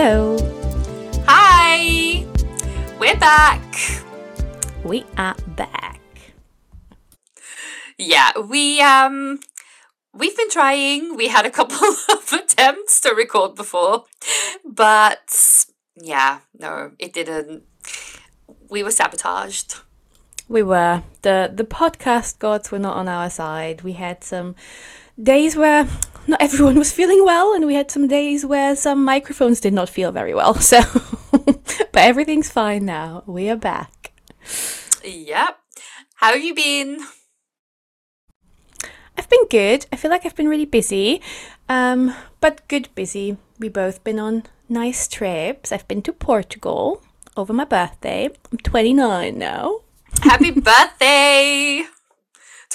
Hello. Hi. We're back. We are back. Yeah, we um we've been trying. We had a couple of attempts to record before, but yeah, no, it didn't. We were sabotaged. We were. The the podcast gods were not on our side. We had some days where not everyone was feeling well and we had some days where some microphones did not feel very well. So but everything's fine now. We are back. Yep. How have you been? I've been good. I feel like I've been really busy. Um, but good busy. We both been on nice trips. I've been to Portugal over my birthday. I'm 29 now. Happy birthday!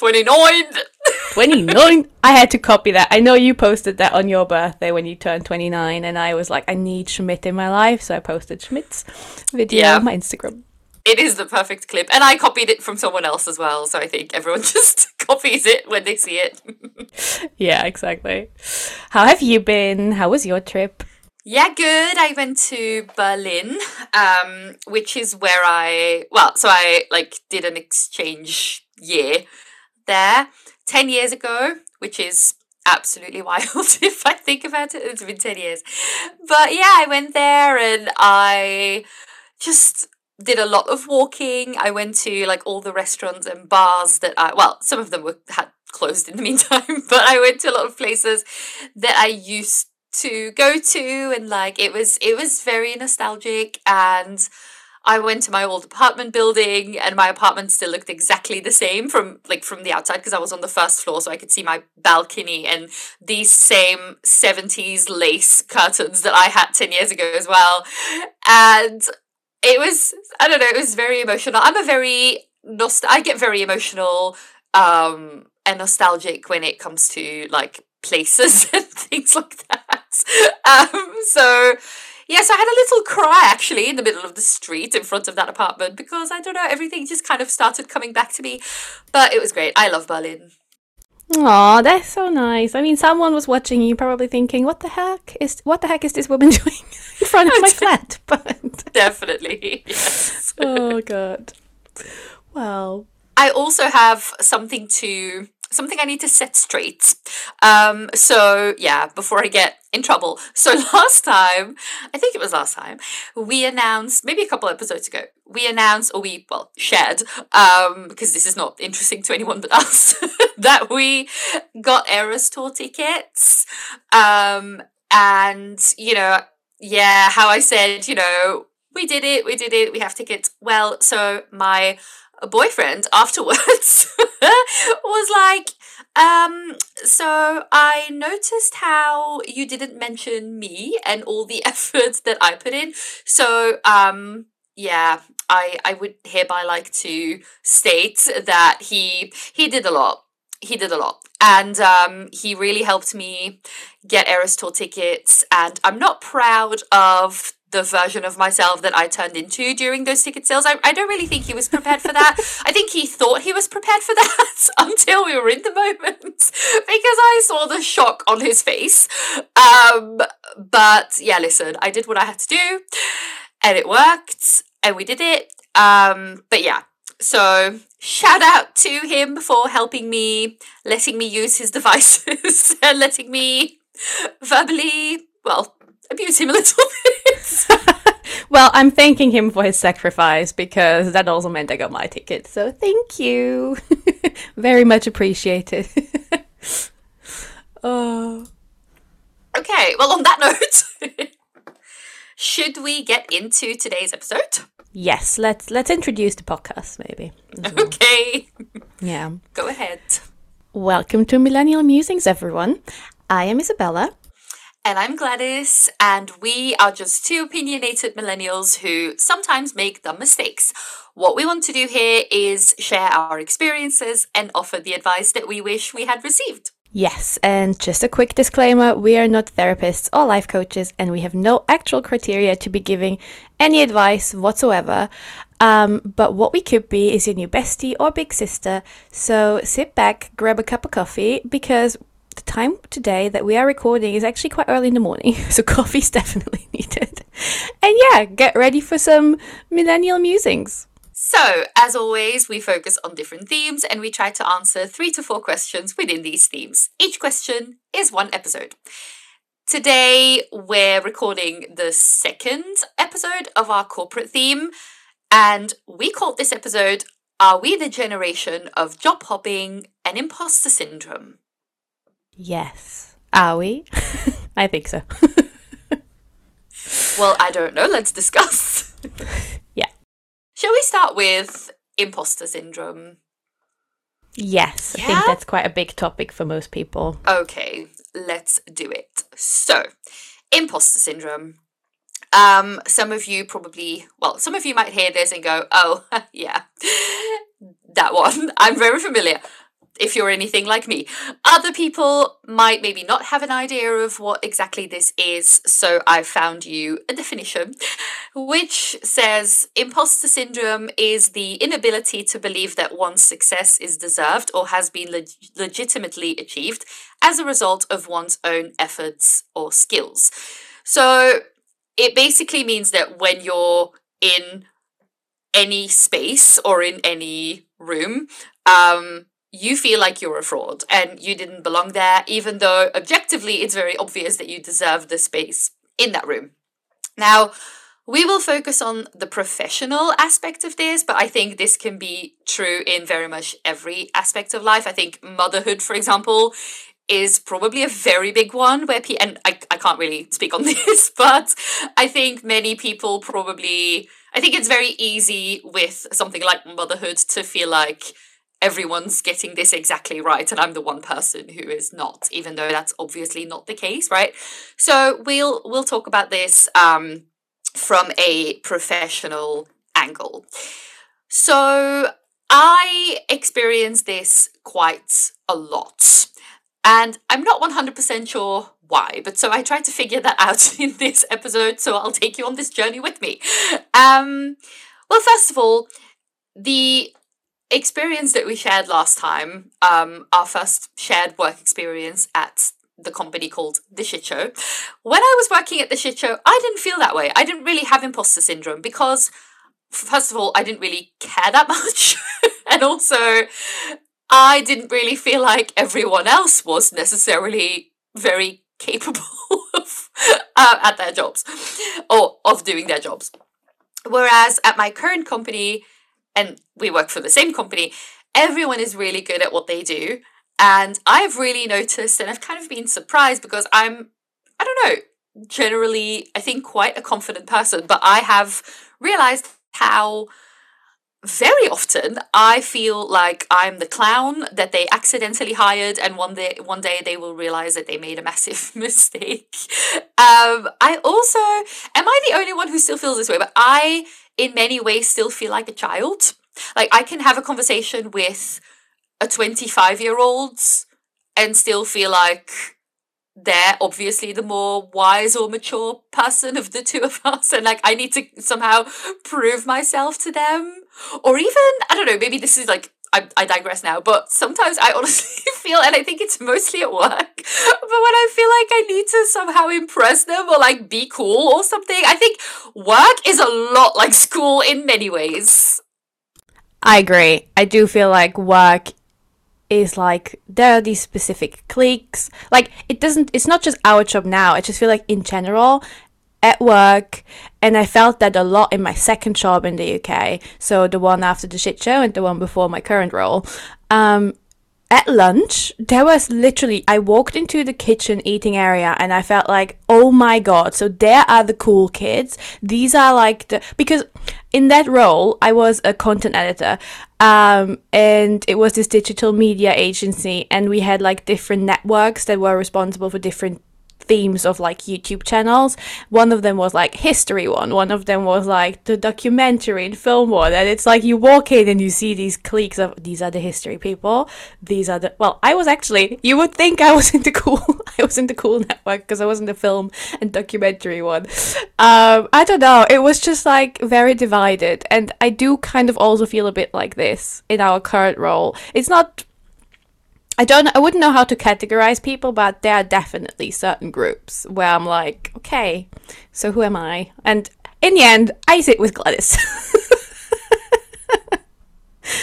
29! 29. I had to copy that. I know you posted that on your birthday when you turned 29, and I was like, I need Schmidt in my life, so I posted Schmidt's video Yeah. on my Instagram. It is the perfect clip, and I copied it from someone else as well, so I think everyone just copies it when they see it. Yeah, exactly. How have you been? How was your trip? Yeah, good. I went to Berlin, um, which is where I well, so I like did an exchange year there ten years ago, which is absolutely wild if I think about it. It's been ten years, but yeah, I went there and I just did a lot of walking. I went to like all the restaurants and bars that I well, some of them were had closed in the meantime, but I went to a lot of places that I used to go to and like it was it was very nostalgic and I went to my old apartment building and my apartment still looked exactly the same from like from the outside because I was on the first floor so I could see my balcony and these same 70s lace curtains that I had 10 years ago as well. And it was I don't know it was very emotional. I'm a very nost- I get very emotional um and nostalgic when it comes to like places and things like that. Um so Yes, I had a little cry actually in the middle of the street in front of that apartment because I don't know, everything just kind of started coming back to me. But it was great. I love Berlin. Aw, that's so nice. I mean, someone was watching you, probably thinking, "What the heck is what the heck is this woman doing in front of my flat?" But Definitely. Yes. oh god. Well, I also have something to something I need to set straight. Um so yeah, before I get in trouble. So last time, I think it was last time, we announced maybe a couple episodes ago. We announced or we well shared um because this is not interesting to anyone but us that we got Eras tour tickets. Um and you know, yeah, how I said, you know, we did it, we did it, we have tickets. Well, so my boyfriend afterwards was like, um, so I noticed how you didn't mention me and all the efforts that I put in. So, um, yeah, I I would hereby like to state that he he did a lot. He did a lot. And um, he really helped me get Tour tickets. And I'm not proud of the version of myself that I turned into during those ticket sales. I, I don't really think he was prepared for that. I think he thought he was prepared for that until we were in the moment because I saw the shock on his face. Um, but yeah, listen, I did what I had to do and it worked and we did it. Um, but yeah, so shout out to him for helping me, letting me use his devices and letting me verbally, well, abuse him a little bit. well, I'm thanking him for his sacrifice because that also meant I got my ticket. So thank you, very much appreciated. oh, okay, well, on that note, should we get into today's episode? yes. Let's let's introduce the podcast, maybe. well. Okay, Yeah. go ahead. Welcome to Millennial Musings, everyone. I am Isabella. And I'm Gladys, and we are just two opinionated millennials who sometimes make dumb mistakes. What we want to do here is share our experiences and offer the advice that we wish we had received. Yes, and just a quick disclaimer we are not therapists or life coaches, and we have no actual criteria to be giving any advice whatsoever. Um, but what we could be is your new bestie or big sister. So sit back, grab a cup of coffee, because the time today that we are recording is actually quite early in the morning, so coffee's definitely needed. And yeah, get ready for some millennial musings. So, as always, we focus on different themes and we try to answer three to four questions within these themes. Each question is one episode. Today, we're recording the second episode of our corporate theme, and we called this episode Are We the Generation of Job Hopping and Imposter Syndrome? Yes. Are we? I think so. well, I don't know. Let's discuss. yeah. Shall we start with imposter syndrome? Yes, yeah? I think that's quite a big topic for most people. Okay, let's do it. So, imposter syndrome. Um, some of you probably, well, some of you might hear this and go, oh, yeah, that one. I'm very familiar if you're anything like me. Other people might maybe not have an idea of what exactly this is, so I found you a definition which says imposter syndrome is the inability to believe that one's success is deserved or has been leg- legitimately achieved as a result of one's own efforts or skills. So it basically means that when you're in any space or in any room, um, you feel like you're a fraud and you didn't belong there, even though objectively it's very obvious that you deserve the space in that room. Now, we will focus on the professional aspect of this, but I think this can be true in very much every aspect of life. I think motherhood, for example, is probably a very big one where people, and I, I can't really speak on this, but I think many people probably, I think it's very easy with something like motherhood to feel like everyone's getting this exactly right and I'm the one person who is not, even though that's obviously not the case, right? So we'll we'll talk about this um, from a professional angle. So I experience this quite a lot. And I'm not 100% sure why, but so I tried to figure that out in this episode, so I'll take you on this journey with me. Um, well, first of all, the experience that we shared last time, um, our first shared work experience at the company called The Shit Show. When I was working at The Shit Show, I didn't feel that way. I didn't really have imposter syndrome because, first of all, I didn't really care that much. and also, I didn't really feel like everyone else was necessarily very capable of, uh, at their jobs or of doing their jobs. Whereas at my current company, and we work for the same company, everyone is really good at what they do. And I've really noticed and I've kind of been surprised because I'm, I don't know, generally, I think quite a confident person, but I have realized how very often I feel like I'm the clown that they accidentally hired, and one day one day they will realize that they made a massive mistake. Um, I also am I the only one who still feels this way, but I in many ways still feel like a child. Like I can have a conversation with a 25 year old and still feel like they're obviously the more wise or mature person of the two of us and like i need to somehow prove myself to them or even i don't know maybe this is like I, I digress now, but sometimes I honestly feel, and I think it's mostly at work, but when I feel like I need to somehow impress them or like be cool or something, I think work is a lot like school in many ways. I agree. I do feel like work is like there are these specific cliques. Like it doesn't it's not just our job now. I just feel like in general at work and I felt that a lot in my second job in the UK. So the one after the shit show and the one before my current role. Um, at lunch, there was literally, I walked into the kitchen eating area and I felt like, oh my god, so there are the cool kids. These are like the, because in that role, I was a content editor. Um, and it was this digital media agency, and we had like different networks that were responsible for different themes of like YouTube channels. One of them was like history one, one of them was like the documentary and film one. And it's like you walk in and you see these cliques of these are the history people. These are the well, I was actually you would think I was in the cool I was in the cool network because I was in the film and documentary one. Um, I don't know. It was just like very divided. And I do kind of also feel a bit like this in our current role. It's not I don't I wouldn't know how to categorize people, but there are definitely certain groups where I'm like, okay, so who am I? And in the end, I sit with Gladys.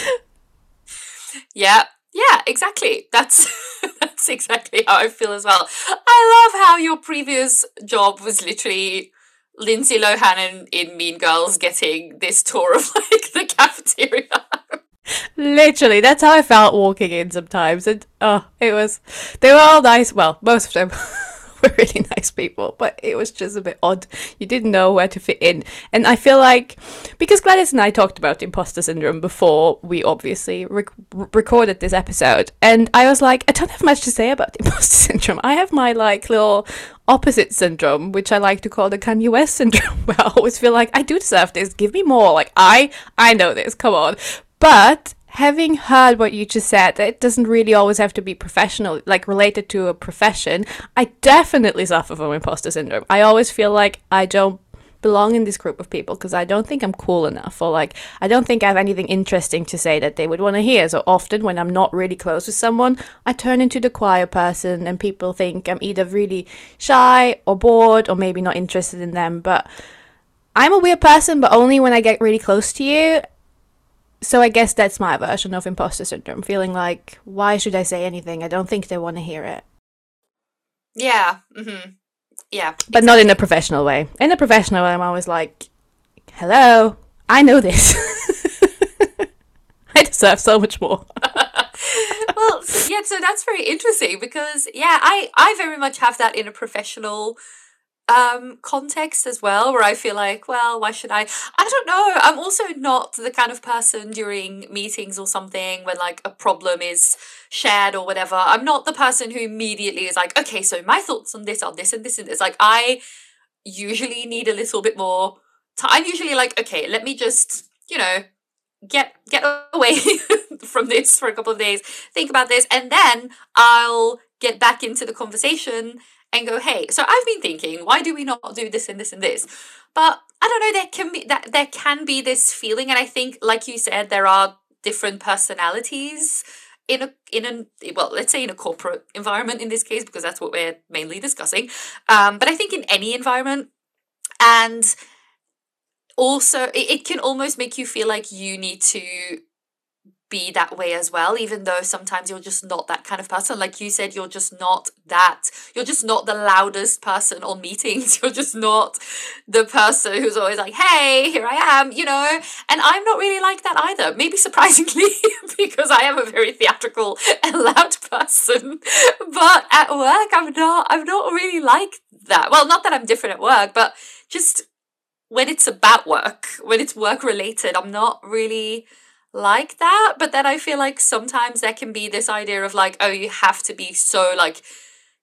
yeah, yeah, exactly. That's that's exactly how I feel as well. I love how your previous job was literally Lindsay Lohan in, in Mean Girls getting this tour of like the cafeteria. Literally, that's how I felt walking in sometimes. And oh, it was, they were all nice. Well, most of them were really nice people, but it was just a bit odd. You didn't know where to fit in. And I feel like, because Gladys and I talked about imposter syndrome before we obviously rec- recorded this episode, and I was like, I don't have much to say about imposter syndrome. I have my like little opposite syndrome, which I like to call the Kanye West syndrome, where I always feel like I do deserve this. Give me more. Like I, I know this. Come on. But having heard what you just said, it doesn't really always have to be professional, like related to a profession. I definitely suffer from imposter syndrome. I always feel like I don't belong in this group of people because I don't think I'm cool enough or like I don't think I have anything interesting to say that they would want to hear. So often when I'm not really close with someone, I turn into the quiet person and people think I'm either really shy or bored or maybe not interested in them. But I'm a weird person, but only when I get really close to you so I guess that's my version of imposter syndrome, feeling like, why should I say anything? I don't think they want to hear it. Yeah. Mm-hmm. Yeah. But exactly. not in a professional way. In a professional way, I'm always like, hello, I know this. I deserve so much more. well, yeah, so that's very interesting because, yeah, I, I very much have that in a professional um, context as well, where I feel like, well, why should I? I don't know. I'm also not the kind of person during meetings or something when like a problem is shared or whatever. I'm not the person who immediately is like, okay, so my thoughts on this are this and this and this. Like, I usually need a little bit more time. I'm usually like, okay, let me just, you know, get get away from this for a couple of days, think about this, and then I'll get back into the conversation and go, hey, so I've been thinking, why do we not do this and this and this? But I don't know, there can be that there can be this feeling, and I think, like you said, there are different personalities in a in a well, let's say in a corporate environment in this case, because that's what we're mainly discussing. Um, but I think in any environment, and also it, it can almost make you feel like you need to be that way as well even though sometimes you're just not that kind of person. Like you said you're just not that. You're just not the loudest person on meetings. You're just not the person who's always like hey here i am you know? And i'm not really like that either. Maybe surprisingly because i am a very theatrical and loud person. But at work i'm not i'm not really like that. Well not that i'm different at work but just when it's about work when it's work related i'm not really like that but then i feel like sometimes there can be this idea of like oh you have to be so like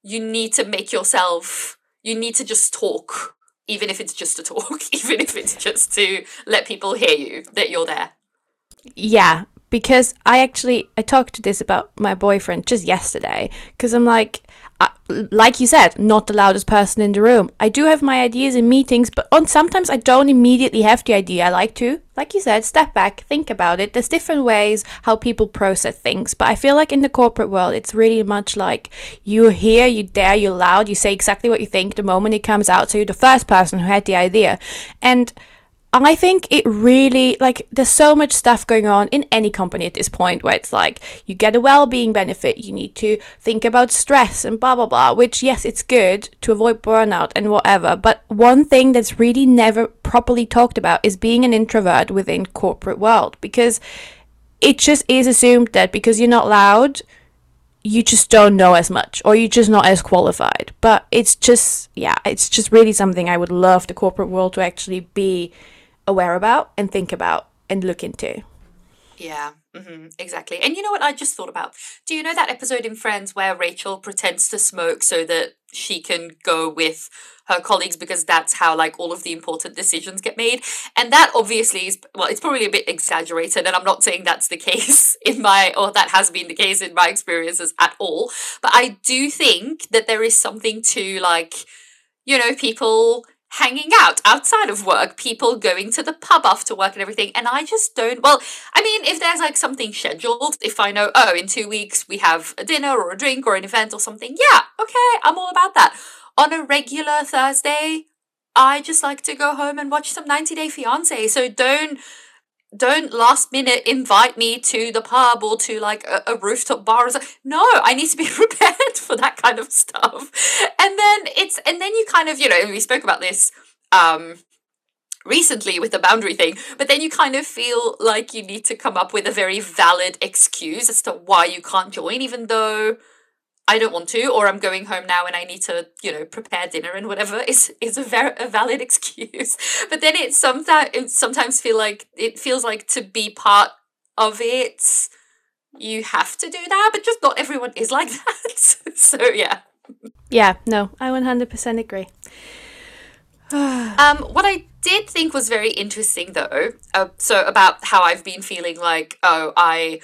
you need to make yourself you need to just talk even if it's just a talk even if it's just to let people hear you that you're there. Yeah because i actually i talked to this about my boyfriend just yesterday because i'm like like you said, not the loudest person in the room. I do have my ideas in meetings, but on sometimes I don't immediately have the idea. I like to, like you said, step back, think about it. There's different ways how people process things, but I feel like in the corporate world, it's really much like you're here, you dare, you're loud, you say exactly what you think the moment it comes out. So you're the first person who had the idea, and I think it really like there's so much stuff going on in any company at this point where it's like you get a well-being benefit, you need to think about stress and blah blah blah, which yes, it's good to avoid burnout and whatever, but one thing that's really never properly talked about is being an introvert within corporate world because it just is assumed that because you're not loud, you just don't know as much or you're just not as qualified. But it's just yeah, it's just really something I would love the corporate world to actually be aware about and think about and look into. Yeah, mm-hmm, exactly. And you know what I just thought about? Do you know that episode in Friends where Rachel pretends to smoke so that she can go with her colleagues because that's how like all of the important decisions get made and that obviously is well it's probably a bit exaggerated and i'm not saying that's the case in my or that has been the case in my experiences at all but i do think that there is something to like you know people hanging out outside of work, people going to the pub after work and everything. And I just don't, well, I mean, if there's like something scheduled, if I know, oh, in two weeks we have a dinner or a drink or an event or something, yeah, okay, I'm all about that. On a regular Thursday, I just like to go home and watch some 90 Day Fiance. So don't don't last minute invite me to the pub or to like a, a, rooftop bar or something. No, I need to be prepared for that kind of stuff. And then it's and then you kind of, you know, we spoke about this um recently with the boundary thing, but then you kind of feel like you need to come up with a very valid excuse as to why you can't join, even though I don't want to, or I'm going home now and I need to, you know, prepare dinner and whatever is is a very a valid excuse. But then it sometimes it sometimes feel like it feels like to be part of it, you have to do that, but just not everyone is like that. so yeah. Yeah, no, I 100% agree. um, what I did think was very interesting though, uh, so about how I've been feeling like, oh, I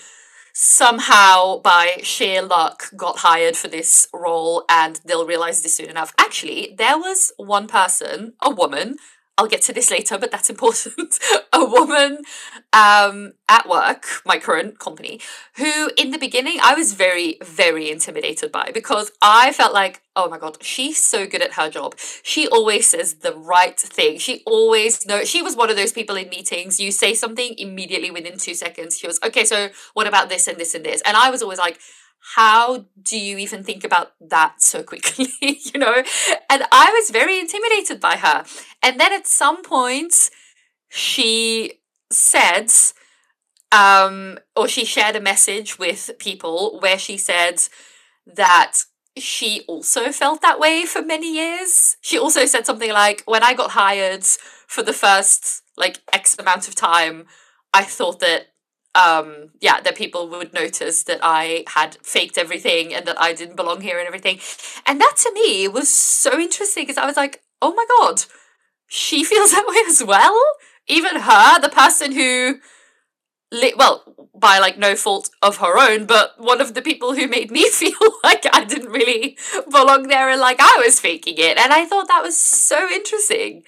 somehow by sheer luck got hired for this role and they'll realize this soon enough. Actually, there was one person, a woman, I'll get to this later, but that's important. a woman um, at work, my current company, who in the beginning I was very, very intimidated by because I felt like, oh my God, she's so good at her job. She always says the right thing. She always knows. She was one of those people in meetings, you say something immediately within two seconds. She was, okay, so what about this and this and this? And I was always like, how do you even think about that so quickly you know? And i was very intimidated by her. And then at some point she said um or she shared a message with people where she said that she also felt that way for many years. She also said something like when i got hired for the first like x amount of time i thought that um yeah that people would notice that i had faked everything and that i didn't belong here and everything. And that to me was so interesting because i was like oh my god she feels that way as well? Even her the person who li- well by like no fault of her own but one of the people who made me feel like i didn't really belong there and like i was faking it. And i thought that was so interesting.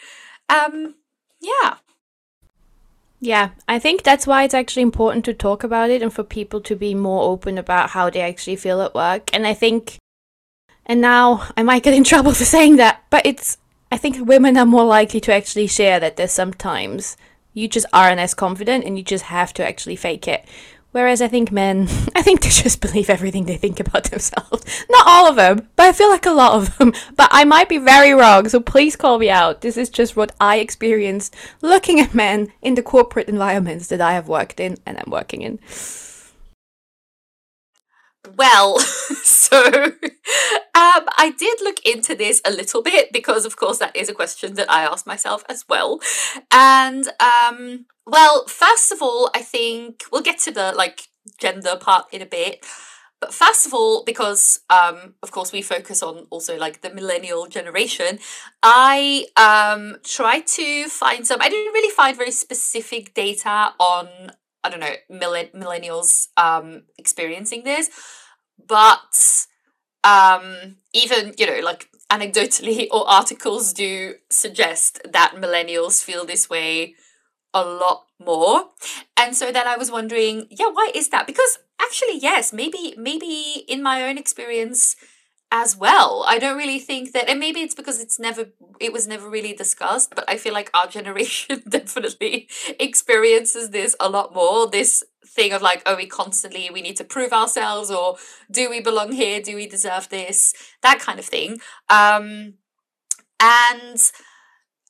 Um yeah yeah, I think that's why it's actually important to talk about it and for people to be more open about how they actually feel at work. And I think, and now I might get in trouble for saying that, but it's, I think women are more likely to actually share that there's sometimes you just aren't as confident and you just have to actually fake it. Whereas I think men, I think they just believe everything they think about themselves. Not all of them, but I feel like a lot of them. But I might be very wrong, so please call me out. This is just what I experienced looking at men in the corporate environments that I have worked in and I'm working in. Well, so um, I did look into this a little bit because, of course, that is a question that I asked myself as well. And um, well, first of all, I think we'll get to the like gender part in a bit. But first of all, because um, of course we focus on also like the millennial generation, I um, tried to find some. I didn't really find very specific data on I don't know millennials um, experiencing this, but um, even you know like anecdotally or articles do suggest that millennials feel this way a lot more and so then i was wondering yeah why is that because actually yes maybe maybe in my own experience as well. I don't really think that, and maybe it's because it's never, it was never really discussed, but I feel like our generation definitely experiences this a lot more. This thing of like, oh, we constantly, we need to prove ourselves, or do we belong here? Do we deserve this? That kind of thing. Um, and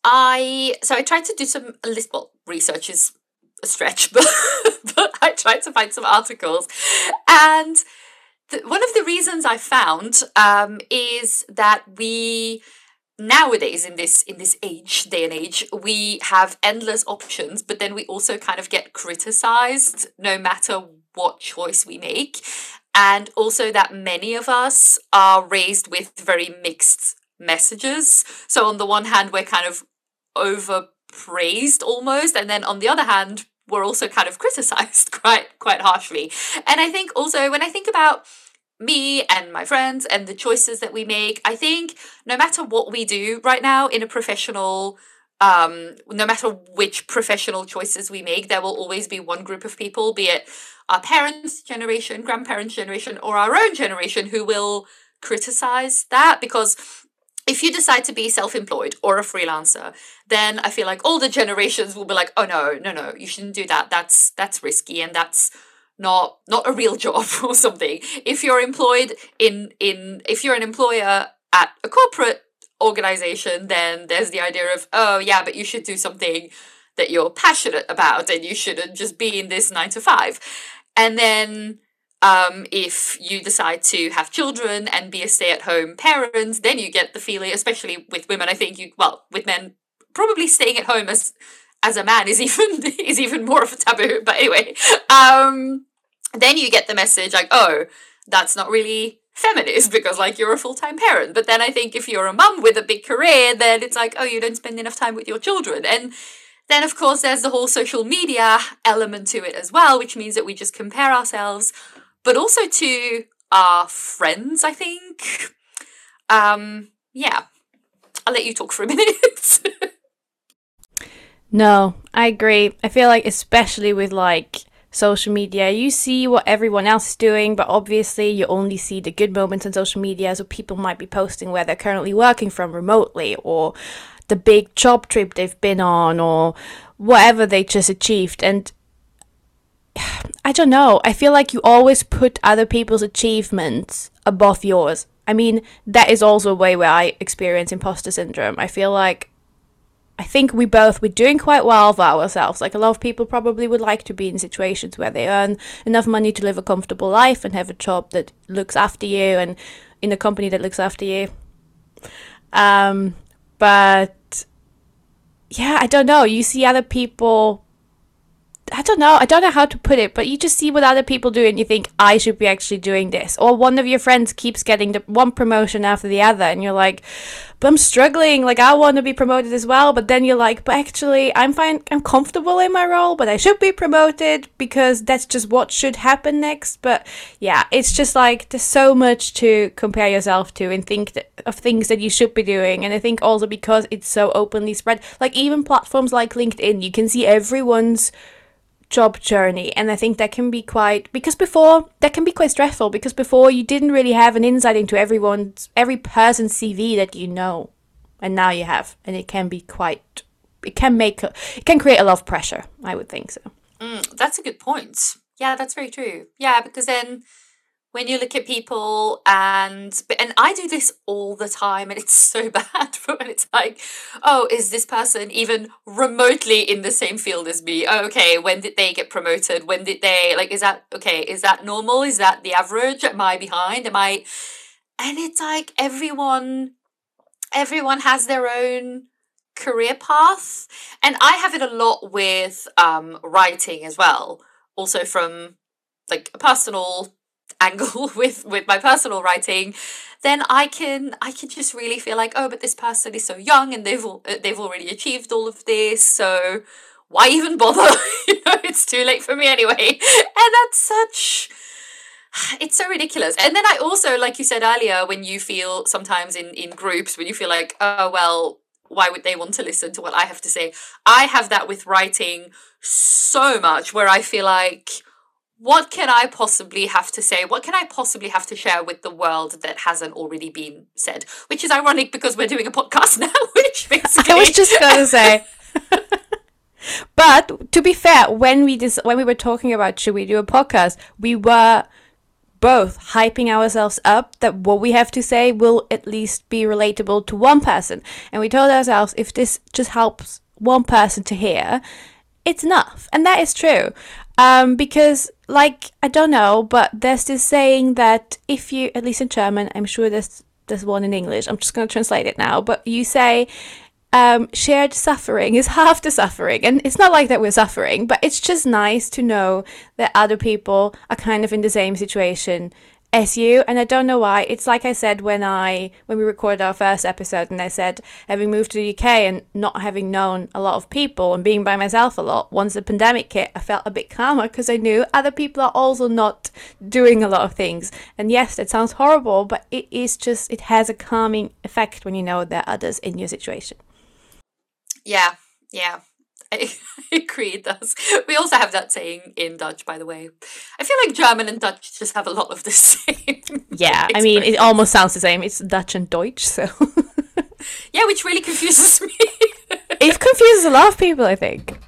I, so I tried to do some, list, well, research is a stretch, but, but I tried to find some articles. And the, one of the reasons I found um, is that we nowadays in this in this age day and age we have endless options but then we also kind of get criticized no matter what choice we make. And also that many of us are raised with very mixed messages. So on the one hand we're kind of overpraised almost and then on the other hand we're also kind of criticized quite quite harshly. And I think also when I think about me and my friends and the choices that we make. I think no matter what we do right now in a professional um, no matter which professional choices we make, there will always be one group of people, be it our parents' generation, grandparents' generation, or our own generation, who will criticize that because if you decide to be self-employed or a freelancer then i feel like all the generations will be like oh no no no you shouldn't do that. That's that's risky and that's not not a real job or something. If you're employed in in if you're an employer at a corporate organization then there's the idea of oh yeah but you should do something that you're passionate about and you shouldn't just be in this 9 to 5 and then um, if you decide to have children and be a stay-at-home parent, then you get the feeling, especially with women. I think you well with men probably staying at home as as a man is even is even more of a taboo. But anyway, um, then you get the message like, oh, that's not really feminist because like you're a full-time parent but then i think if you're a mum with a big career then it's like oh you don't spend enough time with your children and then of course there's the whole social media element to it as well which means that we just compare ourselves but also to our friends, I think. Um, yeah. I'll let you talk for a minute. no, I agree. I feel like, especially with like social media, you see what everyone else is doing, but obviously you only see the good moments on social media. So people might be posting where they're currently working from remotely or the big job trip they've been on or whatever they just achieved. And I don't know. I feel like you always put other people's achievements above yours. I mean, that is also a way where I experience imposter syndrome. I feel like I think we both we're doing quite well for ourselves. Like a lot of people probably would like to be in situations where they earn enough money to live a comfortable life and have a job that looks after you and in a company that looks after you. Um, but yeah, I don't know. You see other people I don't know. I don't know how to put it, but you just see what other people do and you think, I should be actually doing this. Or one of your friends keeps getting the one promotion after the other, and you're like, but I'm struggling. Like, I want to be promoted as well. But then you're like, but actually, I'm fine. I'm comfortable in my role, but I should be promoted because that's just what should happen next. But yeah, it's just like there's so much to compare yourself to and think that, of things that you should be doing. And I think also because it's so openly spread, like even platforms like LinkedIn, you can see everyone's job journey and i think that can be quite because before that can be quite stressful because before you didn't really have an insight into everyone's every person's cv that you know and now you have and it can be quite it can make it can create a lot of pressure i would think so. Mm, that's a good point. Yeah that's very true. Yeah because then when you look at people and and I do this all the time and it's so bad when it's like oh is this person even remotely in the same field as me? Oh, okay when did they get promoted? When did they like is that okay is that normal? Is that the average? Am I behind? Am I and it's like everyone everyone has their own career path and I have it a lot with um writing as well also from like a personal angle with with my personal writing then i can i can just really feel like oh but this person is so young and they've uh, they've already achieved all of this so why even bother? You know it's too late for me anyway. And that's such it's so ridiculous. And then i also like you said earlier when you feel sometimes in in groups when you feel like oh well why would they want to listen to what i have to say? I have that with writing so much where i feel like what can I possibly have to say? What can I possibly have to share with the world that hasn't already been said? Which is ironic because we're doing a podcast now, which basically I was just going to say. but to be fair, when we dis- when we were talking about should we do a podcast, we were both hyping ourselves up that what we have to say will at least be relatable to one person. And we told ourselves if this just helps one person to hear, it's enough. And that is true. Um, because, like, I don't know, but there's this saying that if you, at least in German, I'm sure there's there's one in English. I'm just going to translate it now. But you say um, shared suffering is half the suffering. And it's not like that we're suffering, but it's just nice to know that other people are kind of in the same situation you and i don't know why. It's like i said when i when we recorded our first episode and i said having moved to the uk and not having known a lot of people and being by myself a lot once the pandemic hit i felt a bit calmer because i knew other people are also not doing a lot of things. And yes that sounds horrible but it is just it has a calming effect when you know there are others in your situation. Yeah yeah I, agree, it does. We also have that saying in Dutch, by the way. I feel like German and Dutch just have a lot of the same. Yeah, I mean, it almost sounds the same. It's Dutch and Deutsch, so. yeah, which really confuses me. it confuses a lot of people, I think.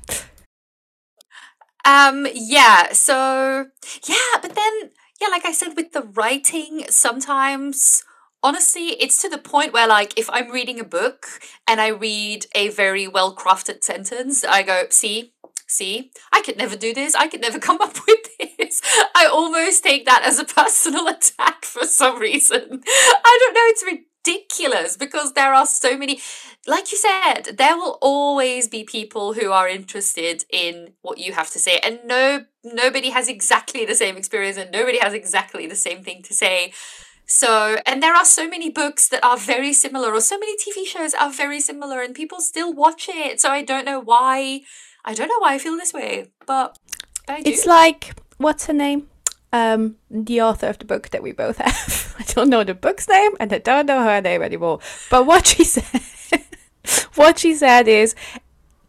Um, yeah, so, yeah, but then, yeah, like I said, with the writing, sometimes honestly, it's to the point where, like, if I'm reading a book and I read a very well crafted sentence, I go, see, see, I could never do this. I could never come up with this. I almost take that as a personal attack for some reason. I don't know. It's ridiculous because there are so many, like you said, there will always be people who are interested in what you have to say. And no, nobody has exactly the same experience and nobody has exactly the same thing to say. So, and there are so many books that are very similar, or so many TV shows are very similar, and people still watch it. So I don't know why. I don't know why I feel this way, but, but. It's like what's her name? Um, the author of the book that we both have. I don't know the book's name, and I don't know her name anymore. But what she said, what she said is,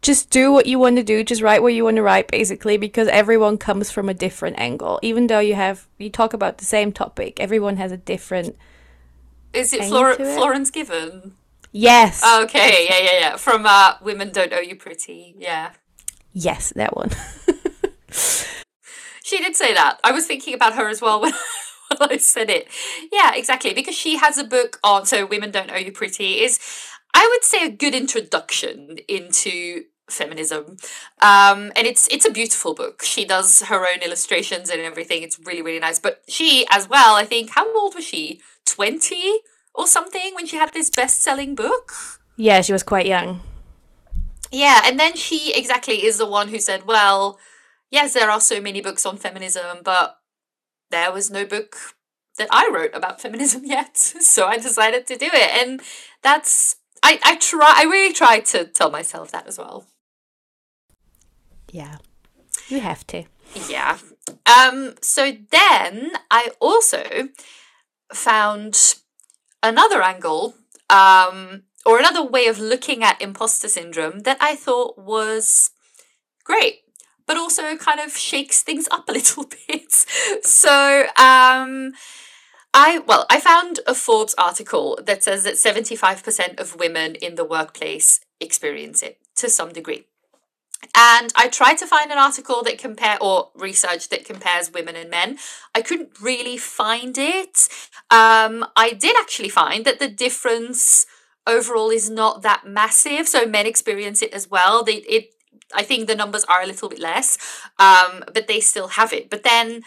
just do what you want to do just write what you want to write basically because everyone comes from a different angle even though you have you talk about the same topic everyone has a different is it, Flor- it? florence given yes okay yeah yeah yeah from uh women don't owe you pretty yeah yes that one she did say that i was thinking about her as well when I said it. Yeah, exactly. Because she has a book on so women don't owe you pretty is I would say a good introduction into feminism. Um, and it's it's a beautiful book. She does her own illustrations and everything. It's really really nice. But she as well, I think, how old was she? Twenty or something when she had this best selling book. Yeah, she was quite young. Yeah, and then she exactly is the one who said, "Well, yes, there are so many books on feminism, but there was no book that I wrote about feminism yet, so I decided to do it." And that's I I try I really try to tell myself that as well. Yeah. You have to. Yeah. Um so then I also found another angle um or another way of looking at imposter syndrome that I thought was great but also kind of shakes things up a little bit. So, um, I well, I found a Forbes article that says that 75% of women in the workplace experience it to some degree. And I tried to find an article that compare or research that compares women and men. I couldn't really find it. Um, I did actually find that the difference overall is not that massive. So men experience it as well. They it I think the numbers are a little bit less, um, but they still have it. But then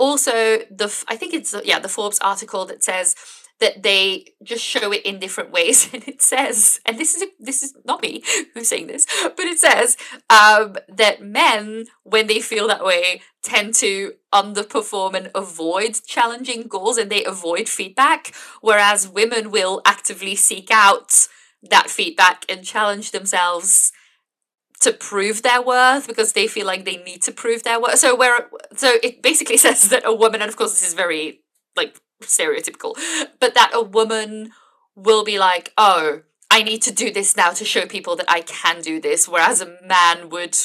also the I think it's yeah the Forbes article that says that they just show it in different ways. And it says and this is this is not me who's saying this but it says um, that men when they feel that way tend to underperform and avoid challenging goals and they avoid feedback whereas women will actively seek out that feedback and challenge themselves to prove their worth because they feel like they need to prove their worth. So where so it basically says that a woman, and of course this is very like stereotypical, but that a woman will be like, oh, I need to do this now to show people that I can do this, whereas a man would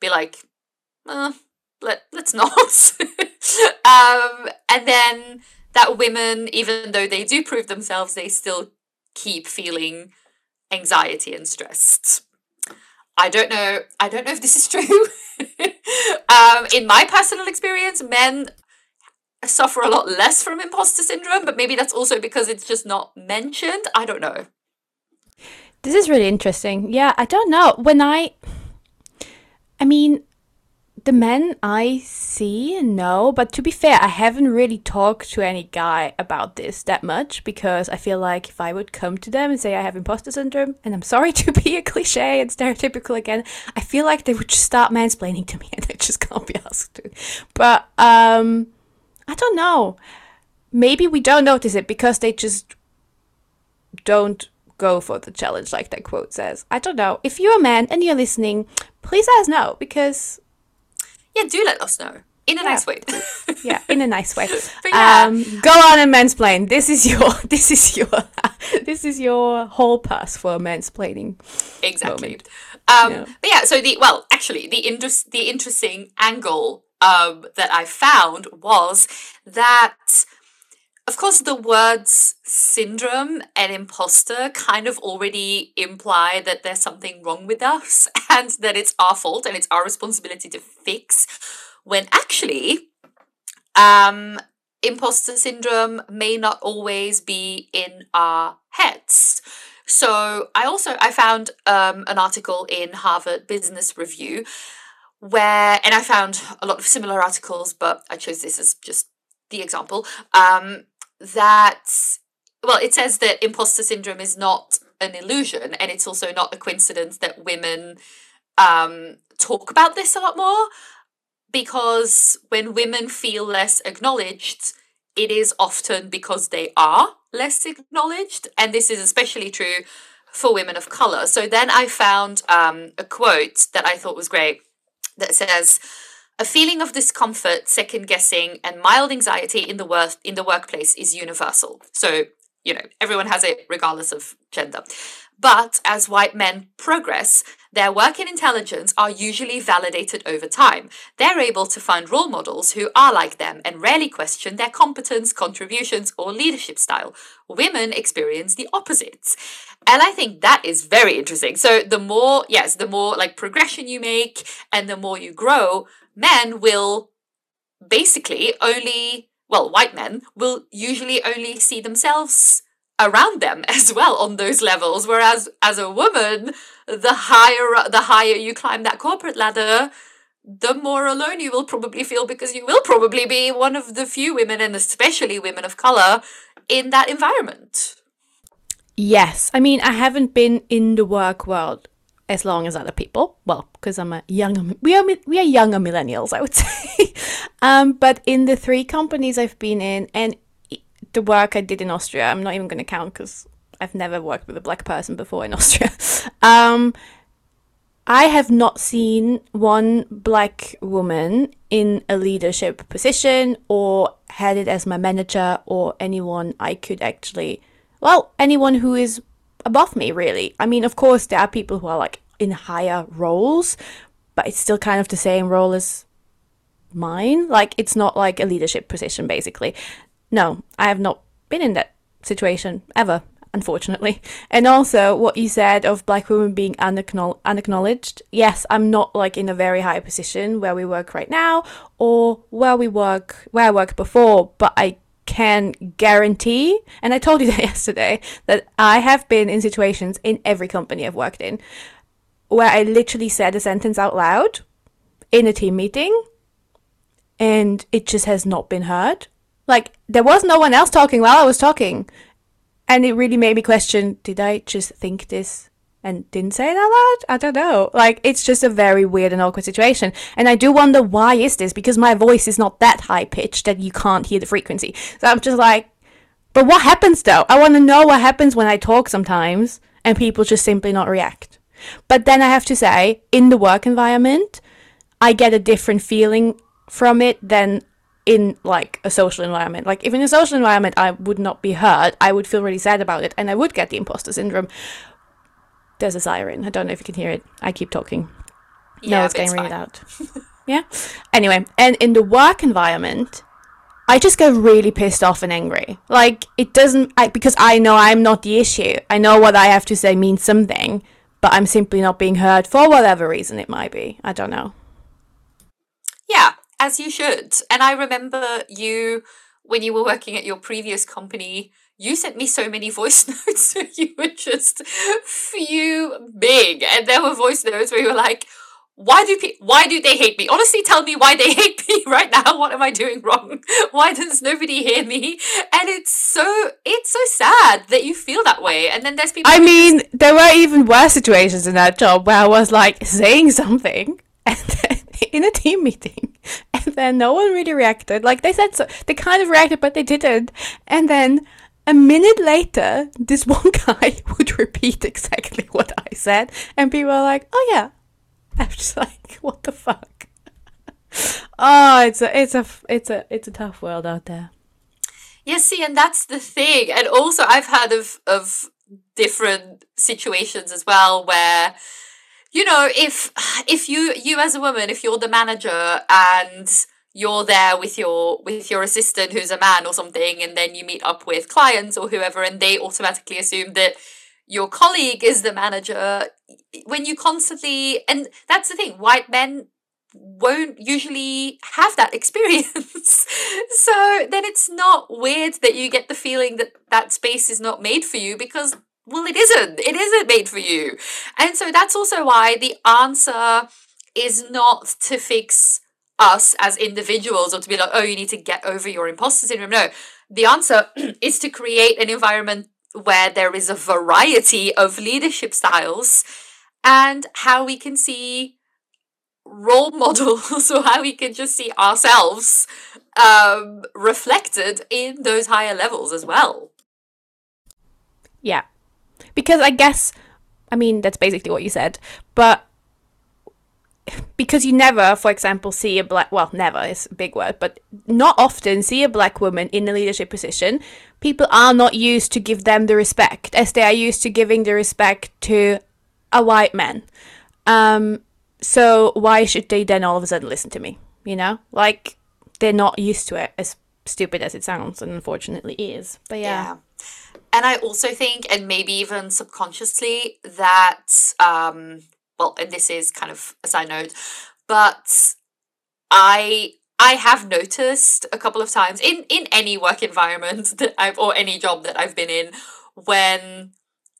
be like, uh, let let's not. um, and then that women, even though they do prove themselves, they still keep feeling anxiety and stressed I don't know. I don't know if this is true. um, in my personal experience, men suffer a lot less from imposter syndrome, but maybe that's also because it's just not mentioned. I don't know. This is really interesting. Yeah, I don't know. When I, I mean, the men I see, no. But to be fair, I haven't really talked to any guy about this that much because I feel like if I would come to them and say I have imposter syndrome, and I'm sorry to be a cliche and stereotypical again, I feel like they would just start mansplaining to me and I just can't be asked to. But um, I don't know. maybe we don't notice it because they just don't go for the challenge like that quote says. I don't know. If you're a man and you're listening, please let us know because Yeah, do let us know. In a Yeah. nice way. yeah, in a nice way. Yeah. Um, go on and mansplain. This is your this is your this is your whole pass for mansplaining. exactly. Um, Yeah. But yeah, so the well, actually, the interest, the interesting angle um, that I found was that, of course, the words syndrome and imposter kind of already imply that there's something wrong with us and that it's our fault and it's our responsibility to fix. When actually, um, imposter syndrome may not always be in our heads. So I also I found um, an article in Harvard Business Review where, and I found a lot of similar articles, but I chose this as just the example. Um, that well, it says that imposter syndrome is not an illusion, and it's also not a coincidence that women um, talk about this a lot more because when women feel less acknowledged, it is often because they are less acknowledged. And this is especially true for women of color. So then I found um, a quote that I thought was great that says, a feeling of discomfort, second guessing, and mild anxiety in the work in the workplace is universal. So, you know, everyone has it regardless of gender. But as white men progress, their work and intelligence are usually validated over time. They're able to find role models who are like them and rarely question their competence, contributions, or leadership style. Women experience the opposites. And I think that is very interesting. So the more, yes, the more like progression you make and the more you grow, men will basically only, well, white men will usually only see themselves around them as well on those levels. Whereas as a woman the higher the higher you climb that corporate ladder the more alone you will probably feel because you will probably be one of the few women and especially women of color in that environment. Yes, I mean I haven't been in the work world as long as other people. Well, because I'm a younger, we are we are younger millennials, I would say. um, but in the three companies I've been in, and the work I did in Austria, I'm not even going to count because I've never worked with a black person before in Austria. um, I have not seen one black woman in a leadership position or had it as my manager or anyone I could actually, well, anyone who is above me, really. I mean, of course, there are people who are like in higher roles, but it's still kind of the same role as mine. Like, it's not like a leadership position, basically. No, I have not been in that situation ever, unfortunately. And also, what you said of black women being unacknowl- unacknowledged. Yes, I'm not like in a very high position where we work right now or where we work, where I worked before, but I can guarantee, and I told you that yesterday, that I have been in situations in every company I've worked in where I literally said a sentence out loud in a team meeting and it just has not been heard. Like, there was no one else talking while I was talking. And it really made me question did I just think this and didn't say it out loud? I don't know. Like, it's just a very weird and awkward situation. And I do wonder why is this? Because my voice is not that high pitched that you can't hear the frequency. So I'm just like, but what happens though? I want to know what happens when I talk sometimes and people just simply not react. But then I have to say, in the work environment, I get a different feeling from it than in like a social environment. Like if in a social environment I would not be heard, I would feel really sad about it and I would get the imposter syndrome. There's a siren. I don't know if you can hear it. I keep talking. no, Yeah, it's getting really loud. yeah. Anyway, and in the work environment, I just get really pissed off and angry. Like it doesn't I, because I know I'm not the issue. I know what I have to say means something, but I'm simply not being heard for whatever reason it might be. I don't know. Yeah, as you should. And I remember you when you were working at your previous company, you sent me so many voice notes you were just fuming. And there were voice notes where you were like, why do pe- why do they hate me? Honestly, tell me why they hate me right now. What am I doing wrong? Why does nobody hear me? And it's so it's so sad that you feel that way. And then there's people. I mean, there were even worse situations in that job where I was like saying something and then in a team meeting, and and then no one really reacted. Like they said, so they kind of reacted, but they didn't. And then a minute later, this one guy would repeat exactly what I said, and people are like, "Oh yeah." I'm just like, "What the fuck?" oh, it's a, it's a, it's a, it's a tough world out there. Yeah, see, and that's the thing. And also, I've heard of of different situations as well where you know if if you you as a woman if you're the manager and you're there with your with your assistant who's a man or something and then you meet up with clients or whoever and they automatically assume that your colleague is the manager. When you constantly and that's the thing white men won't usually have that experience. So then it's not weird that you get the feeling that that space is not made for you because well it isn't. It isn't made for you. And so that's also why the answer is not to fix us as individuals or to be like oh you need to get over your imposter syndrome no the answer is to create an environment where there is a variety of leadership styles and how we can see role models or how we can just see ourselves um, reflected in those higher levels as well. Yeah. Because I guess, I mean, that's basically what you said, but because you never, for example, see a black, well, never is a big word, but not often see a black woman in a leadership position, people are not used to give them the respect as they are used to giving the respect to a white man. Um, so why should they then all of a sudden listen to me? You know, like they're not used to it. As stupid as it sounds, and unfortunately is. But yeah. yeah. And I also think, and maybe even subconsciously, that um, well, and this is kind of a side note, but I I have noticed a couple of times in in any work environment that I've or any job that I've been in when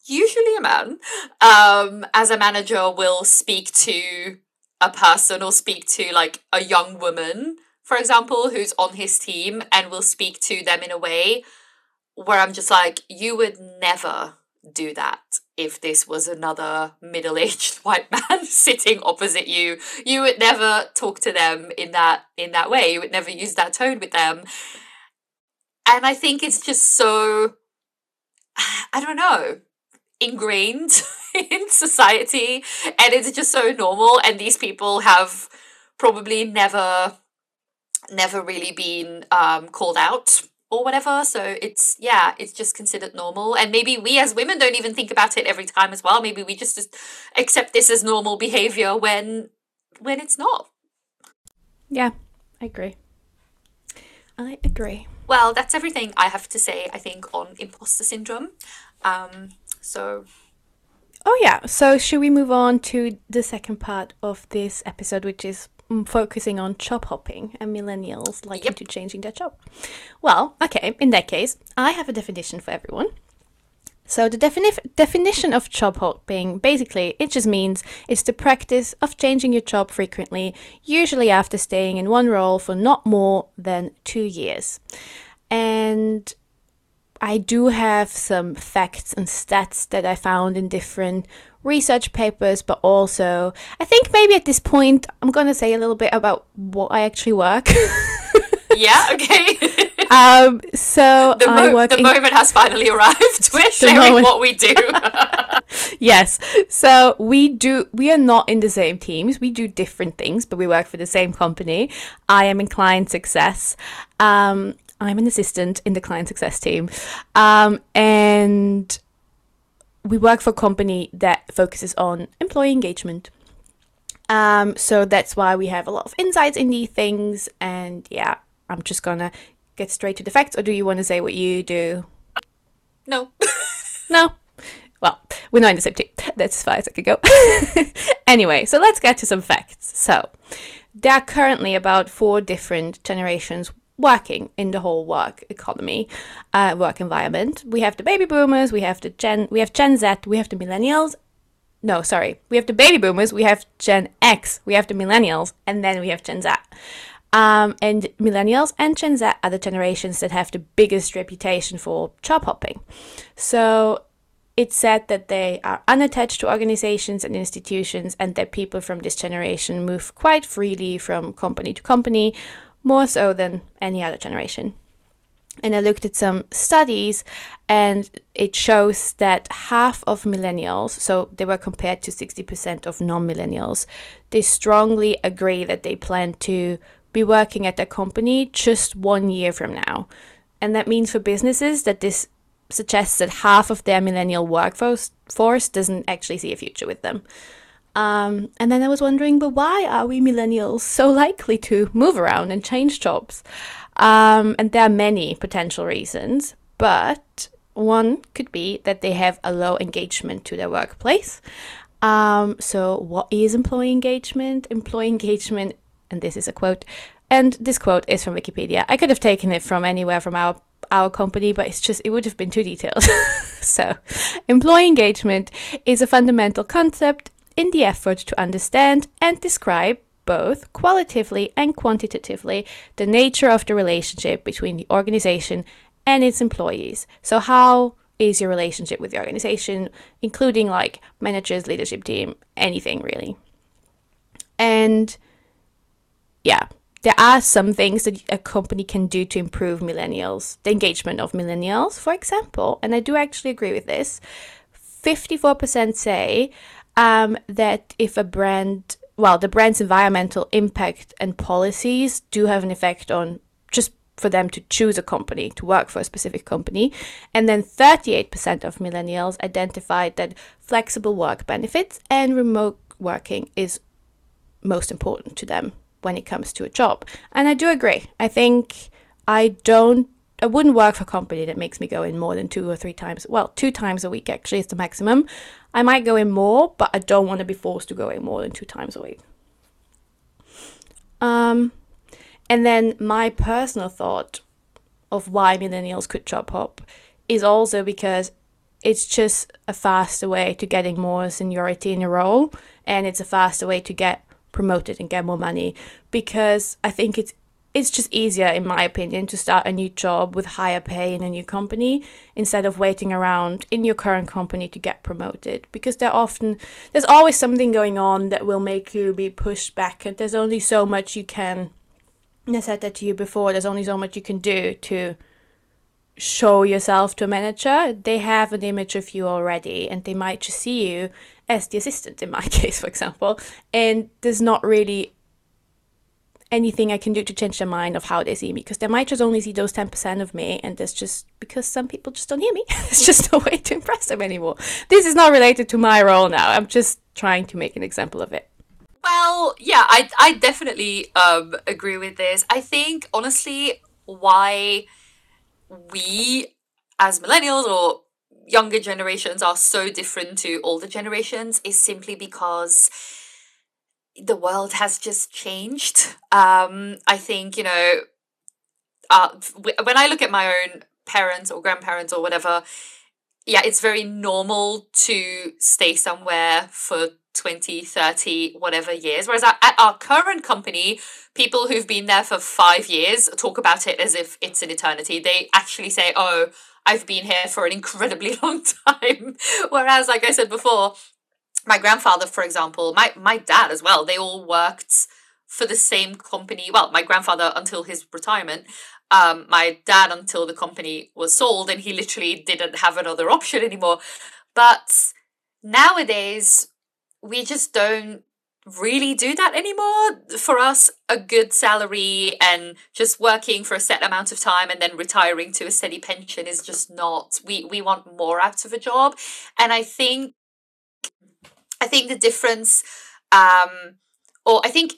usually a man, um, as a manager will speak to a person or speak to like a young woman, for example, who's on his team and will speak to them in a way where I'm just like, you would never do that if this was another middle-aged white man sitting opposite you you would never talk to them in that in that way. You would never use that tone with them. And i think it's just so i don't know ingrained in society. And it's just so normal. And these people have probably never never really been um, called out or whatever so it's yeah it's just considered normal. And maybe we as women don't even think about it every time as well. Maybe we just, just accept this as normal behavior when when it's not. Yeah i agree. I agree. Well that's everything i have to say i think on imposter syndrome. Um so. Oh, yeah. So, should we move on to the second part of this episode, which is focusing on job hopping and millennials likely yep. to changing their job? Well, okay, in that case, I have a definition for everyone. So, the defini- definition of job hopping basically it just means it's the practice of changing your job frequently, usually after staying in one role for not more than two years. And I do have some facts and stats that I found in different research papers, but also I think maybe at this point I'm going to say a little bit about what I actually work. yeah, okay. um, so the, mo- the in- moment has finally arrived. We're sharing moment- what we do. yes. So we do. We are not in the same teams. We do different things, but we work for the same company. I am in client success. Um, I'm an assistant in the client success team. Um, and we work for a company that focuses on employee engagement. Um, so that's why we have a lot of insights in these things. And yeah, I'm just gonna get straight to the facts, or do you want to say what you do? No. no. Well, we're not in the same team. That's as far as I could go. anyway, so let's get to some facts. So, there are currently about four different generations working in the whole work economy, uh, work environment. We have the baby boomers, we have the Gen, we have Gen Z, we have the millennials. No, sorry, we have the baby boomers, we have Gen X, we have the millennials, and then we have Gen Z. Um, and millennials and Gen Z are the generations that have the biggest reputation for job hopping. So it's said that they are unattached to organizations and institutions and that people from this generation move quite freely from company to company, more so than any other generation. And I looked at some studies, and it shows that half of millennials, so they were compared to 60% of non millennials, they strongly agree that they plan to be working at their company just one year from now. And that means for businesses that this suggests that half of their millennial workforce force doesn't actually see a future with them. Um, and then I was wondering, but why are we millennials so likely to move around and change jobs? Um, and there are many potential reasons, but one could be that they have a low engagement to their workplace. Um, so, what is employee engagement? Employee engagement, and this is a quote, and this quote is from Wikipedia. I could have taken it from anywhere from our our company, but it's just it would have been too detailed. so, employee engagement is a fundamental concept in the effort to understand and describe both qualitatively and quantitatively the nature of the relationship between the organization and its employees. So, how is your relationship with the organization, including like managers, leadership team, anything really? And yeah, there are some things that a company can do to improve millennials, the engagement of millennials, for example. And I do actually agree with this. 54% say um, that if a brand well, the brand's environmental impact and policies do have an effect on just for them to choose a company, to work for a specific company. And then 38% of millennials identified that flexible work benefits and remote working is most important to them when it comes to a job. And I do agree. I think I don't I wouldn't work for a company that makes me go in more than two or three times. Well, two times a week actually is the maximum. I might go in more, but I don't want to be forced to go in more than two times a week. Um, and then my personal thought of why millennials could job hop is also because it's just a faster way to getting more seniority in a role and it's a faster way to get promoted and get more money because I think it's it's just easier, in my opinion, to start a new job with higher pay in a new company instead of waiting around in your current company to get promoted. Because there often there's always something going on that will make you be pushed back, and there's only so much you can. I said that to you before. There's only so much you can do to show yourself to a manager. They have an image of you already, and they might just see you as the assistant in my case, for example. And there's not really anything I can do to change their mind of how they see me because they might just only see those 10% of me and that's just because some people just don't hear me. it's just no way to impress them anymore. This is not related to my role now. I'm just trying to make an example of it. Well, yeah, I, I definitely um, agree with this. I think, honestly, why we as millennials or younger generations are so different to older generations is simply because the world has just changed. Um, I think, you know, uh, when I look at my own parents or grandparents or whatever, yeah, it's very normal to stay somewhere for 20, 30, whatever years. Whereas at our current company, people who've been there for five years talk about it as if it's an eternity. They actually say, oh, I've been here for an incredibly long time. Whereas, like I said before, my grandfather, for example, my my dad as well, they all worked for the same company. Well, my grandfather until his retirement, um, my dad until the company was sold, and he literally didn't have another option anymore. But nowadays, we just don't really do that anymore. For us, a good salary and just working for a set amount of time and then retiring to a steady pension is just not. We we want more out of a job, and I think I think the difference, um, or I think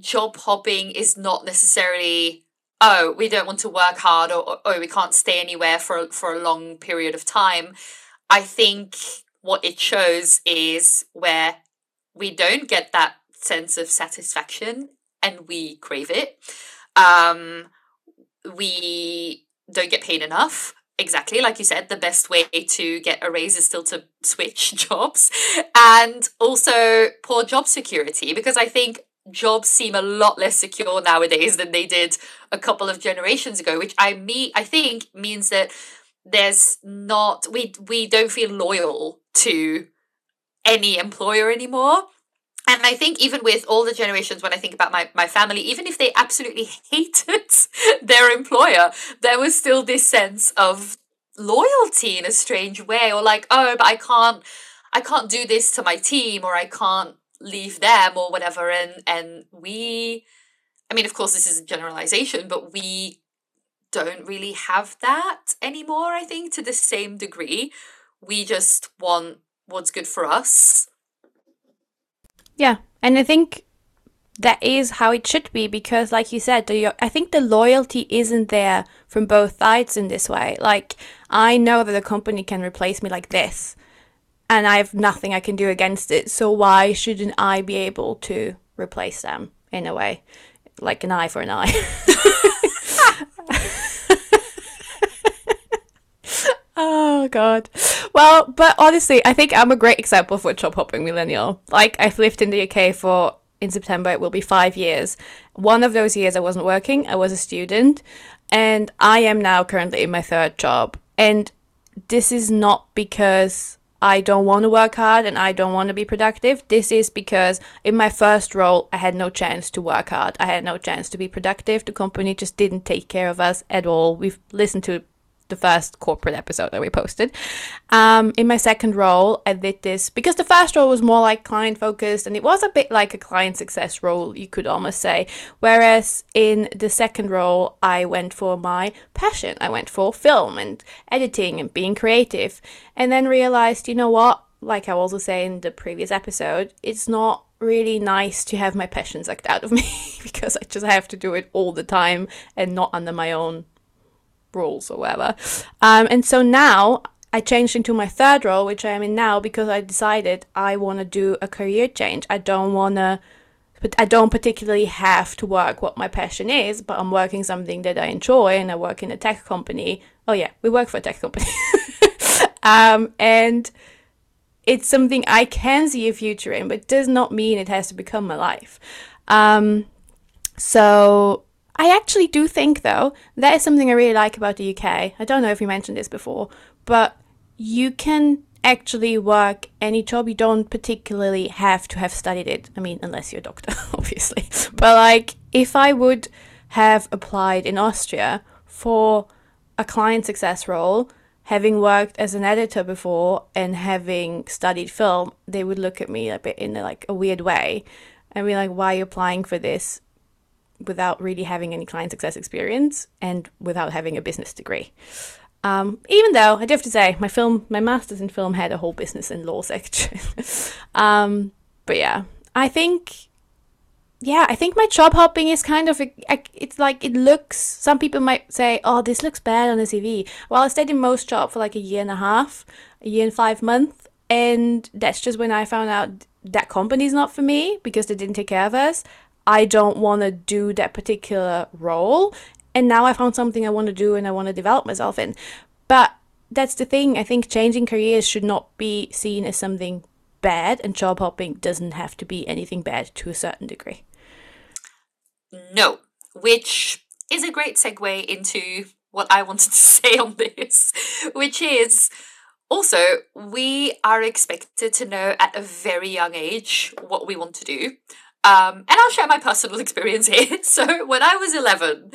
job hopping is not necessarily oh we don't want to work hard or, oh we can't stay anywhere for for a long period of time. I think what it shows is where we don't get that sense of satisfaction and we crave it. Um, we don't get paid enough exactly like you said the best way to get a raise is still to switch jobs. And also poor job security because i think jobs seem a lot less secure nowadays than they did a couple of generations ago which i mean i think means that there's not we we don't feel loyal to any employer anymore and I think even with all the generations, when I think about my, my family, even if they absolutely hated their employer, there was still this sense of loyalty in a strange way, or like, oh, but I can't I can't do this to my team or I can't leave them or whatever. And and we I mean, of course this is a generalization, but we don't really have that anymore, I think, to the same degree. We just want what's good for us yeah, and I think that is how it should be because, like you said, the, I think the loyalty isn't there from both sides in this way. Like, I know that a company can replace me like this, and I have nothing I can do against it. So why shouldn't I be able to replace them in a way, like an eye for an eye? Oh god. Well, but honestly, I think I'm a great example for a job hopping millennial. Like I've lived in the UK for in September it will be 5 years. One of those years I wasn't working, I was a student, and I am now currently in my third job. And this is not because I don't want to work hard and I don't want to be productive. This is because in my first role, I had no chance to work hard. I had no chance to be productive. The company just didn't take care of us at all. We've listened to the first corporate episode that we posted. Um, in my second role, I did this because the first role was more like client focused and it was a bit like a client success role, you could almost say. Whereas in the second role, I went for my passion. I went for film and editing and being creative. And then realized, you know what? Like I also say in the previous episode, it's not really nice to have my passion sucked out of me because I just have to do it all the time and not under my own roles or whatever. Um, and so now I changed into my third role, which I am in now, because I decided I want to do a career change. I don't want to, but I don't particularly have to work what my passion is, but I'm working something that I enjoy, and I work in a tech company. Oh yeah, we work for a tech company, um, and it's something I can see a future in, but does not mean it has to become my life. Um, so I actually do think, though, that is something I really like about the UK. I don't know if you mentioned this before, but you can actually work any job. You don't particularly have to have studied it. I mean, unless you're a doctor, obviously. But like, if I would have applied in Austria for a client success role, having worked as an editor before and having studied film, they would look at me a bit in like a weird way and be like, "Why are you applying for this? Without really having any client success experience and without having a business degree. Um, even though I do have to say, my film, my master's in film had a whole business and law section. um, but yeah, I think, yeah, I think my job hopping is kind of, a, it's like it looks. Some people might say, "Oh, this looks bad on the CV." Well, I stayed in most job for like a year and a half, a year and five months, and that's just when I found out that company's not for me because they didn't take care of us. I don't want to do that particular role. And now I found something I want to do and I want to develop myself in. But that's the thing. I think changing careers should not be seen as something bad, and job hopping doesn't have to be anything bad to a certain degree. No, which is a great segue into what I wanted to say on this, which is also we are expected to know at a very young age what we want to do. Um, and I'll share my personal experience here. So when I was 11,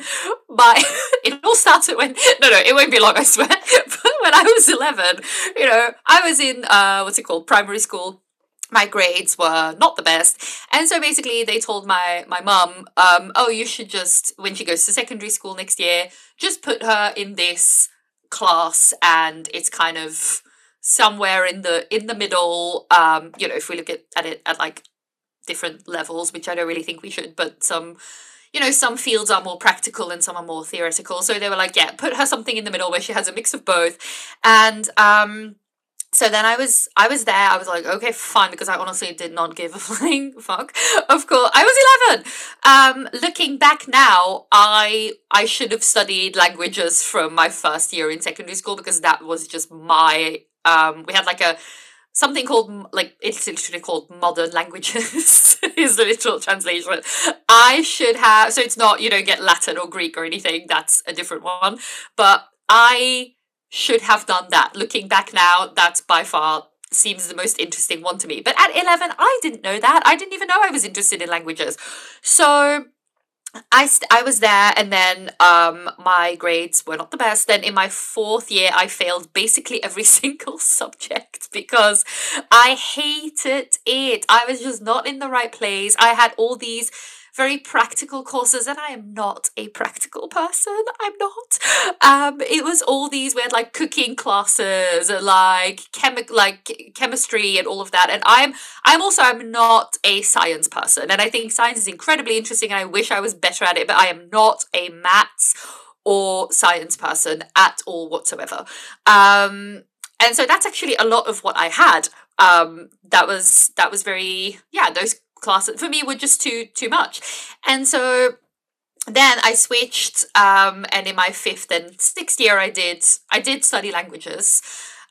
my it all started when no no it won't be long I swear. but when I was 11, you know I was in uh, what's it called primary school. My grades were not the best, and so basically they told my my mum, um, oh you should just when she goes to secondary school next year, just put her in this class, and it's kind of somewhere in the in the middle. Um, you know if we look at, at it at like different levels, which I don't really think we should, but some you know, some fields are more practical and some are more theoretical. So they were like, yeah, put her something in the middle where she has a mix of both. And um so then I was I was there. I was like, okay, fine, because I honestly did not give a flying fuck. Of course, I was eleven. Um, looking back now, I I should have studied languages from my first year in secondary school because that was just my um. We had like a something called like it's literally called modern languages is the literal translation i should have so it's not you don't get latin or greek or anything that's a different one but i should have done that. Looking back now, that's by far seems the most interesting one to me. But at 11, I didn't know that. I didn't even know I was interested in languages. So I, st- I was there and then um, my grades were not the best. Then in my fourth year, I failed basically every single subject because I hated it. I was just not in the right place. I had all these very practical courses and I am not a practical person. I'm not. Um, it was all these weird like cooking classes and like chemi- like chemistry and all of that. And I'm I'm also I'm not a science person. And I think science is incredibly interesting and I wish I was better at it, but I am not a maths or science person at all whatsoever. Um, and so that's actually a lot of what I had. Um, that was that was very yeah those classes for me were just too too much. And so then i switched um, and in my fifth and sixth year i did i did study languages.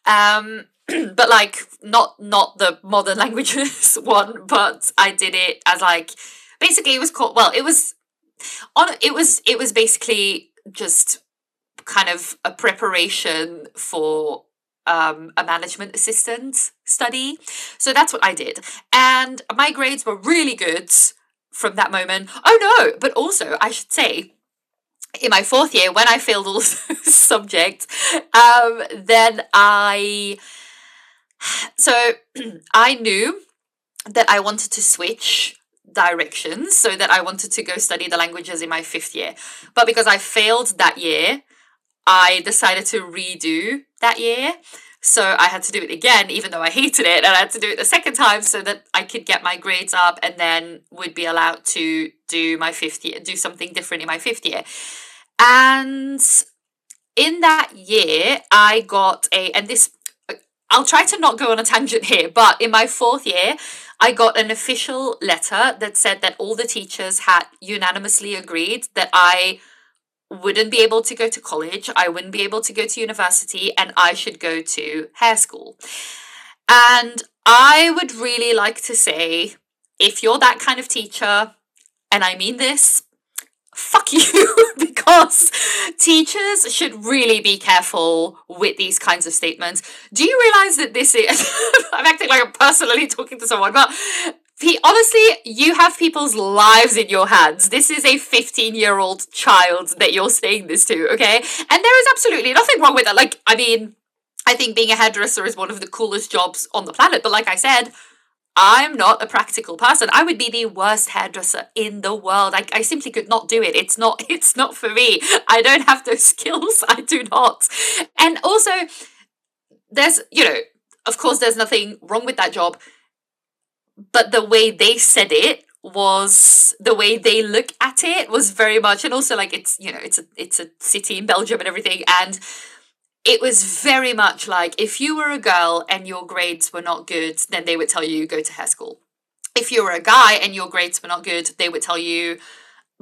Um, but like not not the modern languages one but i did it as like basically it was called well it was on it was it was basically just kind of a preparation for um, a management assistant study. So that's what I did. And my grades were really good from that moment. Oh no, but also I should say, in my fourth year, when I failed all subjects, um, then I so I knew that I wanted to switch directions so that I wanted to go study the languages in my fifth year. But because I failed that year, I decided to redo that year. So I had to do it again, even though I hated it, and I had to do it the second time so that I could get my grades up and then would be allowed to do my fifth year, do something different in my fifth year. And in that year, I got a, and this, I'll try to not go on a tangent here, but in my fourth year, I got an official letter that said that all the teachers had unanimously agreed that I wouldn't be able to go to college, I wouldn't be able to go to university, and I should go to hair school. And I would really like to say if you're that kind of teacher, and I mean this, fuck you, because teachers should really be careful with these kinds of statements. Do you realize that this is, I'm acting like I'm personally talking to someone, but honestly, you have people's lives in your hands. This is a 15 year old child that you're saying this to, okay? And there is absolutely nothing wrong with that. Like, I mean, I think being a hairdresser is one of the coolest jobs on the planet. But like I said, I'm not a practical person. I would be the worst hairdresser in the world. I, I simply could not do it. It's not it's not for me. I don't have those skills. I do not. And also there's, you know, of course there's nothing wrong with that job but the way they said it was the way they look at it was very much and also like it's you know it's a it's a city in Belgium and everything and it was very much like if you were a girl and your grades were not good then they would tell you go to hair school. If you were a guy and your grades were not good they would tell you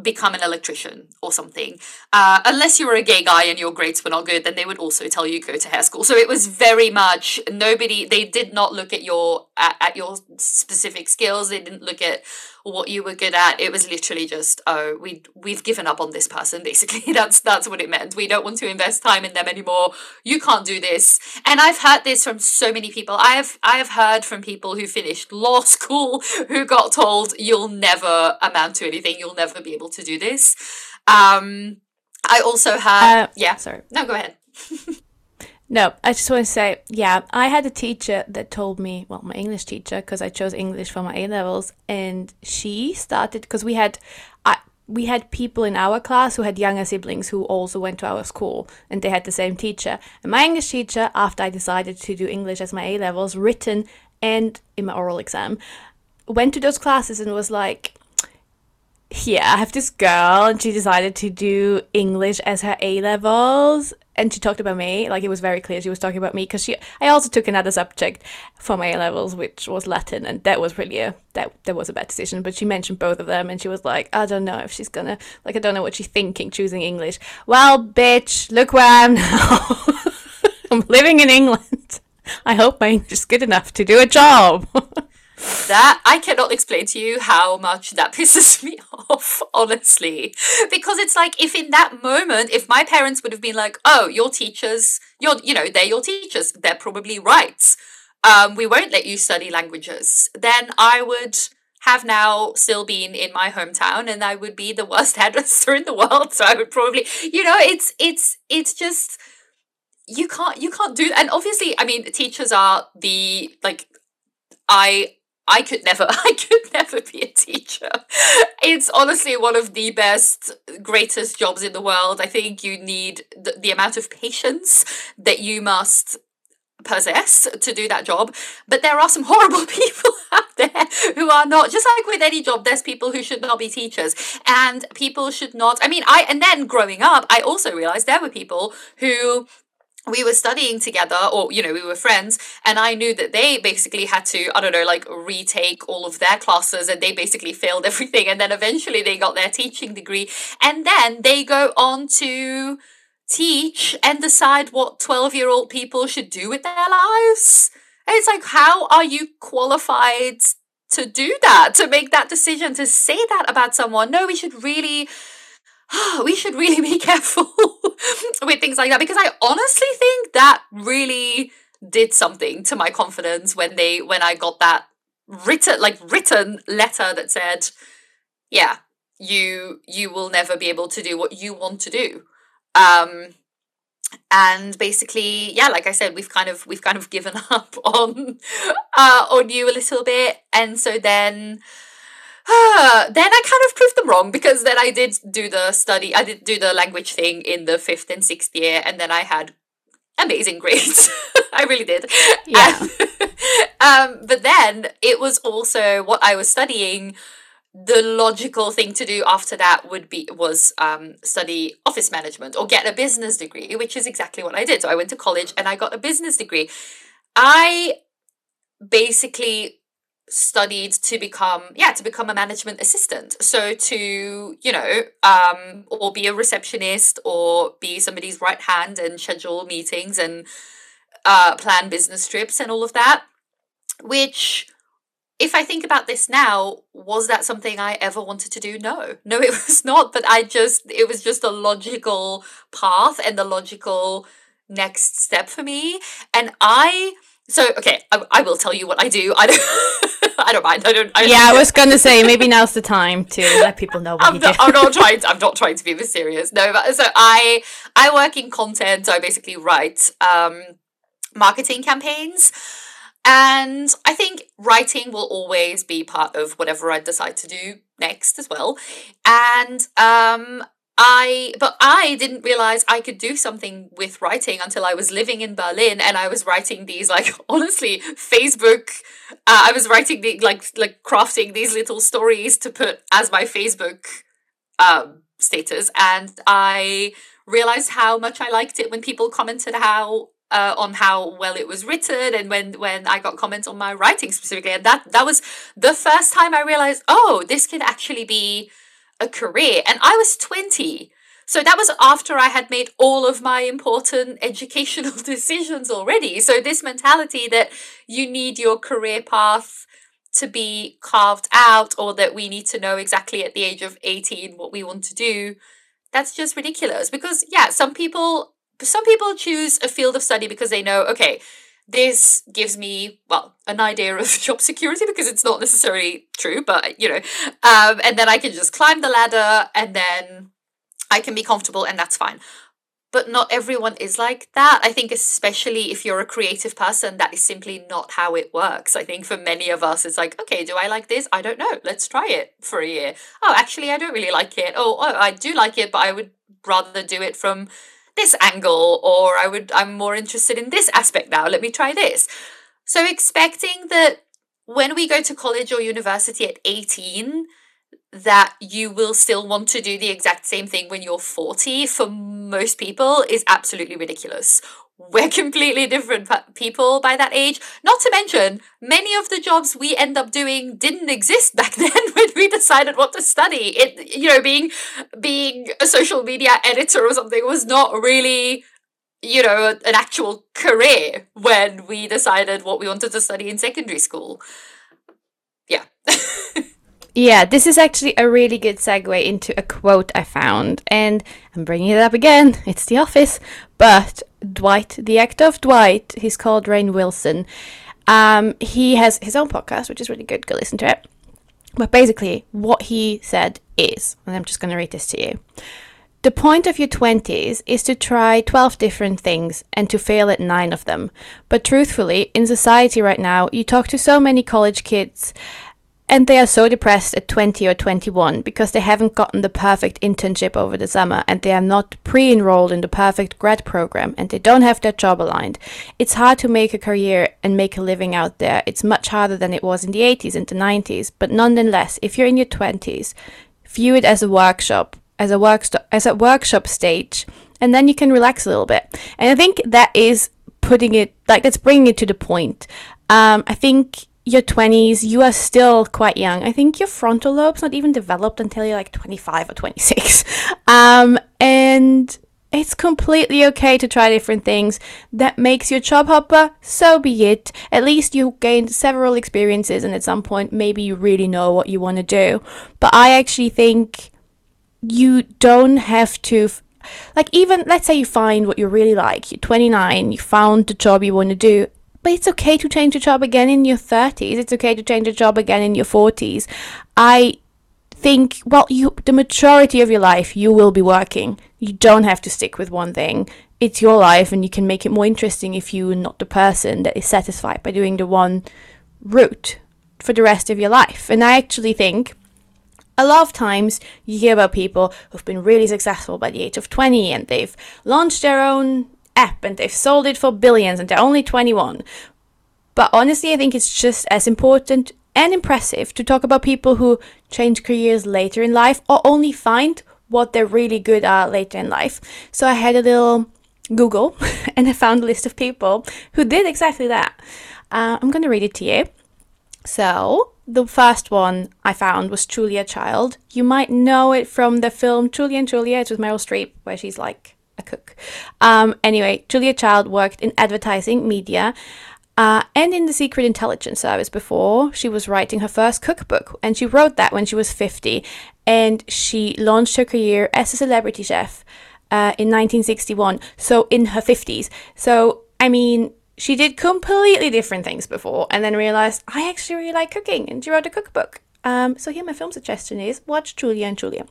become an electrician or something. Uh, unless you were a gay guy and your grades were not good, then they would also tell you go to hair school. So it was very much nobody. They did not look at your at, at your specific skills. They didn't look at what you were good at. It was literally just oh we we've given up on this person. Basically, that's that's what it meant. We don't want to invest time in them anymore. You can't do this. And I've heard this from so many people. I have I have heard from people who finished law school who got told you'll never amount to anything. You'll never be able able to do this. Um, I also had, uh, yeah, sorry, no, go ahead. no, I just want to say, yeah, I had a teacher that told me, well, my English teacher, because I chose English for my A levels, and she started because we had, I, we had people in our class who had younger siblings who also went to our school and they had the same teacher. And my English teacher, after I decided to do English as my A levels, written and in my oral exam, went to those classes and was like, yeah, I have this girl, and she decided to do English as her A levels, and she talked about me. Like it was very clear she was talking about me because she. I also took another subject for my A levels, which was Latin, and that was really a that that was a bad decision. But she mentioned both of them, and she was like, I don't know if she's gonna like I don't know what she's thinking choosing English. Well, bitch, look where I am now. I'm living in England. I hope my English is good enough to do a job. that I cannot explain to you how much that pisses me off, honestly. Because it's like if in that moment, if my parents would have been like, oh, your teachers, you're, you know, they're your teachers, they're probably right. Um, we won't let you study languages, then I would have now still been in my hometown and I would be the worst hairdresser in the world. So I would probably, you know, it's it's it's just you can't you can't do and obviously I mean teachers are the like I I could never I could never be a teacher. It's honestly one of the best greatest jobs in the world. I think you need the, the amount of patience that you must possess to do that job. But there are some horrible people out there who are not, just like with any job, there's people who should not be teachers. And people should not, I mean, I, and then growing up, I also realized there were people who we were studying together or you know we were friends and i knew that they basically had to i don't know like retake all of their classes and they basically failed everything and then eventually they got their teaching degree and then they go on to teach and decide what 12 year old people should do with their lives. And it's like how are you qualified to do that to make that decision to say that about someone? No we should really we should really be careful with things like that because I honestly think that really did something to my confidence when they when I got that written like written letter that said, yeah, you you will never be able to do what you want to do. Um and basically yeah like i said we've kind of we've kind of given up on uh on you a little bit and so then then I kind of proved them wrong because then I did do the study, I did do the language thing in the fifth and sixth year, and then I had amazing grades. I really did. Yeah. um, but then it was also what I was studying. The logical thing to do after that would be was um, study office management or get a business degree, which is exactly what I did. So I went to college and I got a business degree. I basically studied to become yeah to become a management assistant. So to you know um or be a receptionist or be somebody's right hand and schedule meetings and uh plan business trips and all of that which if i think about this now was that something i ever wanted to do? No. No it was not. But i just it was just a logical path and the logical next step for me. And i so okay, I, I will tell you what I do. I don't, I don't mind. I don't. I don't yeah, I was gonna say maybe now's the time to let people know what I'm not. I'm not trying. To, I'm not trying to be mysterious. No, but so I I work in content. So I basically write um, marketing campaigns, and I think writing will always be part of whatever I decide to do next as well. And um, I but I didn't realize I could do something with writing until I was living in Berlin and I was writing these like honestly Facebook uh, I was writing the like like crafting these little stories to put as my Facebook um status. And I realized how much I liked it when people commented how uh, on how well it was written and when when I got comments on my writing specifically. And that that was the first time I realized oh this can actually be a career. And I was 20. So that was after I had made all of my important educational decisions already. So this mentality that you need your career path to be carved out or that we need to know exactly at the age of 18 what we want to do, that's just ridiculous because yeah, some people some people choose a field of study because they know okay, this gives me well an idea of job security because it's not necessarily true but you know um, and then i can just climb the ladder and then i can be comfortable and that's fine. But not everyone is like that. I think especially if you're a creative person that is simply not how it works. I think for many of us it's like okay do i like this? I don't know. Let's try it for a year. Oh actually i don't really like it. Oh, oh i do like it but i would rather do it from this angle or I would I'm more interested in this aspect now. Let me try this. So expecting that when we go to college or university at 18 that you will still want to do the exact same thing when you're 40 for most people is absolutely ridiculous we're completely different people by that age. Not to mention, many of the jobs we end up doing didn't exist back then when we decided what to study. It, you know, being being a social media editor or something was not really, you know, an actual career when we decided what we wanted to study in secondary school. yeah. Yeah, this is actually a really good segue into a quote I found, and I'm bringing it up again. It's The Office, but Dwight, the actor of Dwight, he's called Rainn Wilson. Um, he has his own podcast, which is really good. Go listen to it. But basically, what he said is, and I'm just going to read this to you. The point of your 20s is to try 12 different things and to fail at 9 of them. But truthfully, in society right now, you talk to so many college kids and they are so depressed at 20 or 21 because they haven't gotten the perfect internship over the summer and they are not pre enrolled in the perfect grad program and they don't have their job aligned. It's hard to make a career and make a living out there. It's much harder than it was in the 80s and the 90s. But nonetheless, if you're in your 20s, view it as a workshop, as a work as a workshop stage, and then you can relax a little bit. And I think that is putting it like that's bringing it to the point. Um, I think your 20s, you are still quite young. I think your frontal lobe's not even developed until you're like 25 or 26. Um, and it's completely okay to try different things. That makes you a job hopper, so be it. At least you gained several experiences, and at some point, maybe you really know what you want to do. But I actually think you don't have to. F- like, even let's say you find what you really like, you're 29, you found the job you want to do, but it's okay to change a job again in your 30s. It's okay to change a job again in your 40s. I think, well, you the majority of your life you will be working. You don't have to stick with one thing. It's your life and you can make it more interesting if you're not the person that is satisfied by doing the one route for the rest of your life. And I actually think a lot of times you hear about people who've been really successful by the age of 20 and they've launched their own app and they've sold it for billions and they're only 21. But honestly, I think it's just as important and impressive to talk about people who change careers later in life or only find what they're really good at later in life. So I had a little Google and I found a list of people who did exactly that. Uh, I'm going to read it to you. So, the first one I found was Julia Child. You might know it from the film Julie and Julia. It's with Meryl Streep, where she's like a cook. Um, anyway, Julia Child worked in advertising, media, uh, and in the Secret Intelligence Service before. She was writing her first cookbook, and she wrote that when she was 50, and she launched her career as a celebrity chef uh, in 1961, so in her 50s. So, I mean, she did completely different things before and then realized, I actually really like cooking, and she wrote a cookbook. Um, so here my film suggestion is watch Julia and Julia.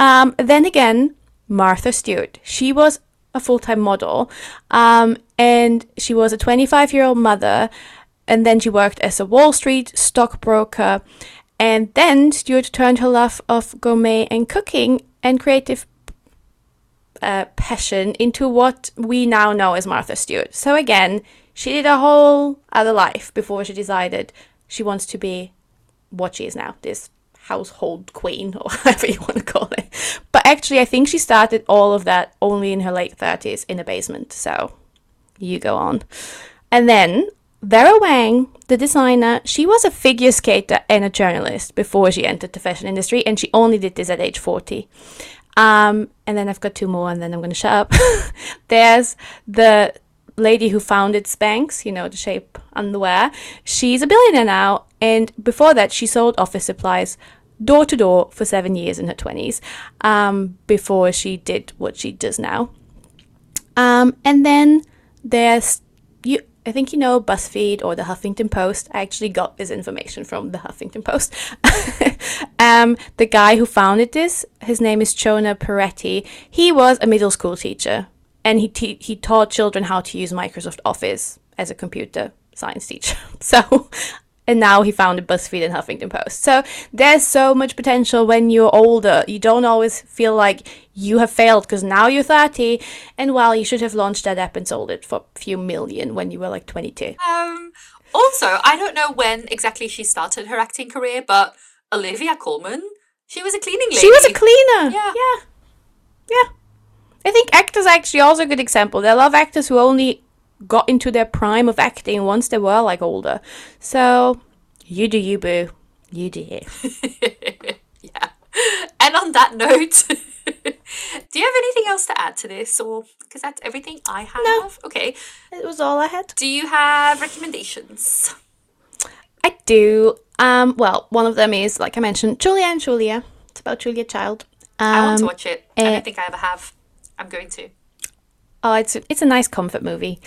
Um, then again, Martha Stewart. She was a full time model, um, and she was a 25 year old mother, and then she worked as a Wall Street stockbroker. And then Stewart turned her love of gourmet and cooking and creative uh, passion into what we now know as Martha Stewart. So again, she did a whole other life before she decided she wants to be what she is now, this household queen or whatever you want to call it. But actually, I think she started all of that only in her late 30s in a basement. So you go on. And then Vera Wang, the designer, she was a figure skater and a journalist before she entered the fashion industry, and she only did this at age 40. Um, and then I've got two more, and then I'm going to shut up. There's the lady who founded Spanx, you know, the shape underwear. She's a billionaire now, and before that, she sold office supplies door to door for seven years in her 20s um, before she did what she does now. Um, and then there's you. I think you know BuzzFeed or the Huffington Post. I actually got this information from the Huffington Post. um, the guy who founded this, his name is Jonah Peretti. He was a middle school teacher, and he te- he taught children how to use Microsoft Office as a computer science teacher. So and now he found founded BuzzFeed and Huffington Post. So there's so much potential when you're older. You don't always feel like you have failed because now you're 30, and well, you should have launched that app and sold it for a few million when you were like 22. Um, also, I don't know when exactly she started her acting career, but Olivia Colman, she was a cleaning lady. She was a cleaner. Yeah. Yeah. Yeah. I think actors are actually also a good example. There are a lot of actors who only got into their prime of acting once they were like older. So you do you, boo. You do you. yeah. And on that note, do you have anything else to add to this, or because that's everything I have? No. Okay. It was all I had. Do you have recommendations? I do. Um, well, one of them is like I mentioned, Julia and Julia. It's about Julia Child. Um, I want to watch it. I eh, don't think I ever have. I'm going to. Oh, it's a, it's a nice comfort movie.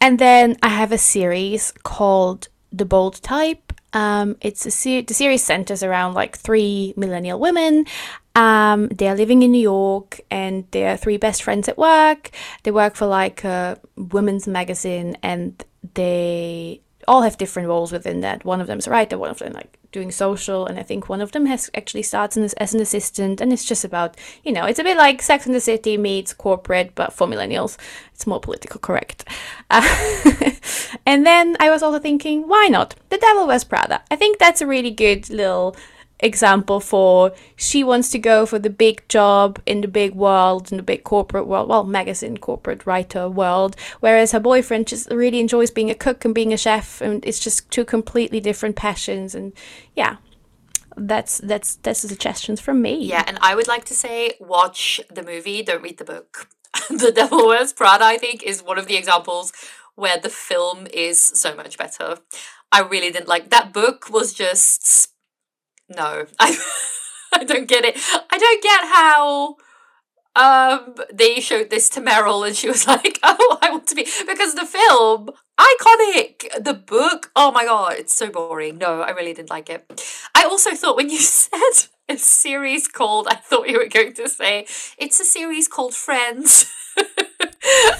And then I have a series called The Bold Type. Um, it's a se- the series centers around like three millennial women. Um, they're living in New York and they're three best friends at work. They work for like a women's magazine and they all have different roles within that. One of them is a writer, one of them like doing social, and I think one of them has actually starts in, as an assistant. And it's just about you know, it's a bit like Sex and the City meets corporate, but for millennials, it's more political correct. Uh, and then I was also thinking, why not The Devil Wears Prada? I think that's a really good little example for she wants to go for the big job in the big world in the big corporate world well magazine corporate writer world whereas her boyfriend just really enjoys being a cook and being a chef and it's just two completely different passions and yeah that's that's that's the suggestions from me Yeah, and I would like to say watch the movie, don't read the book. the Devil Wears Prada, I think, is one of the examples where the film is so much better. I really didn't like that book was just no. I I don't get it. I don't get how um they showed this to Meryl and she was like, "Oh, I want to be because the film iconic. The book, oh my god, it's so boring. No, I really didn't like it. I also thought when you said a series called, I thought you were going to say it's a series called Friends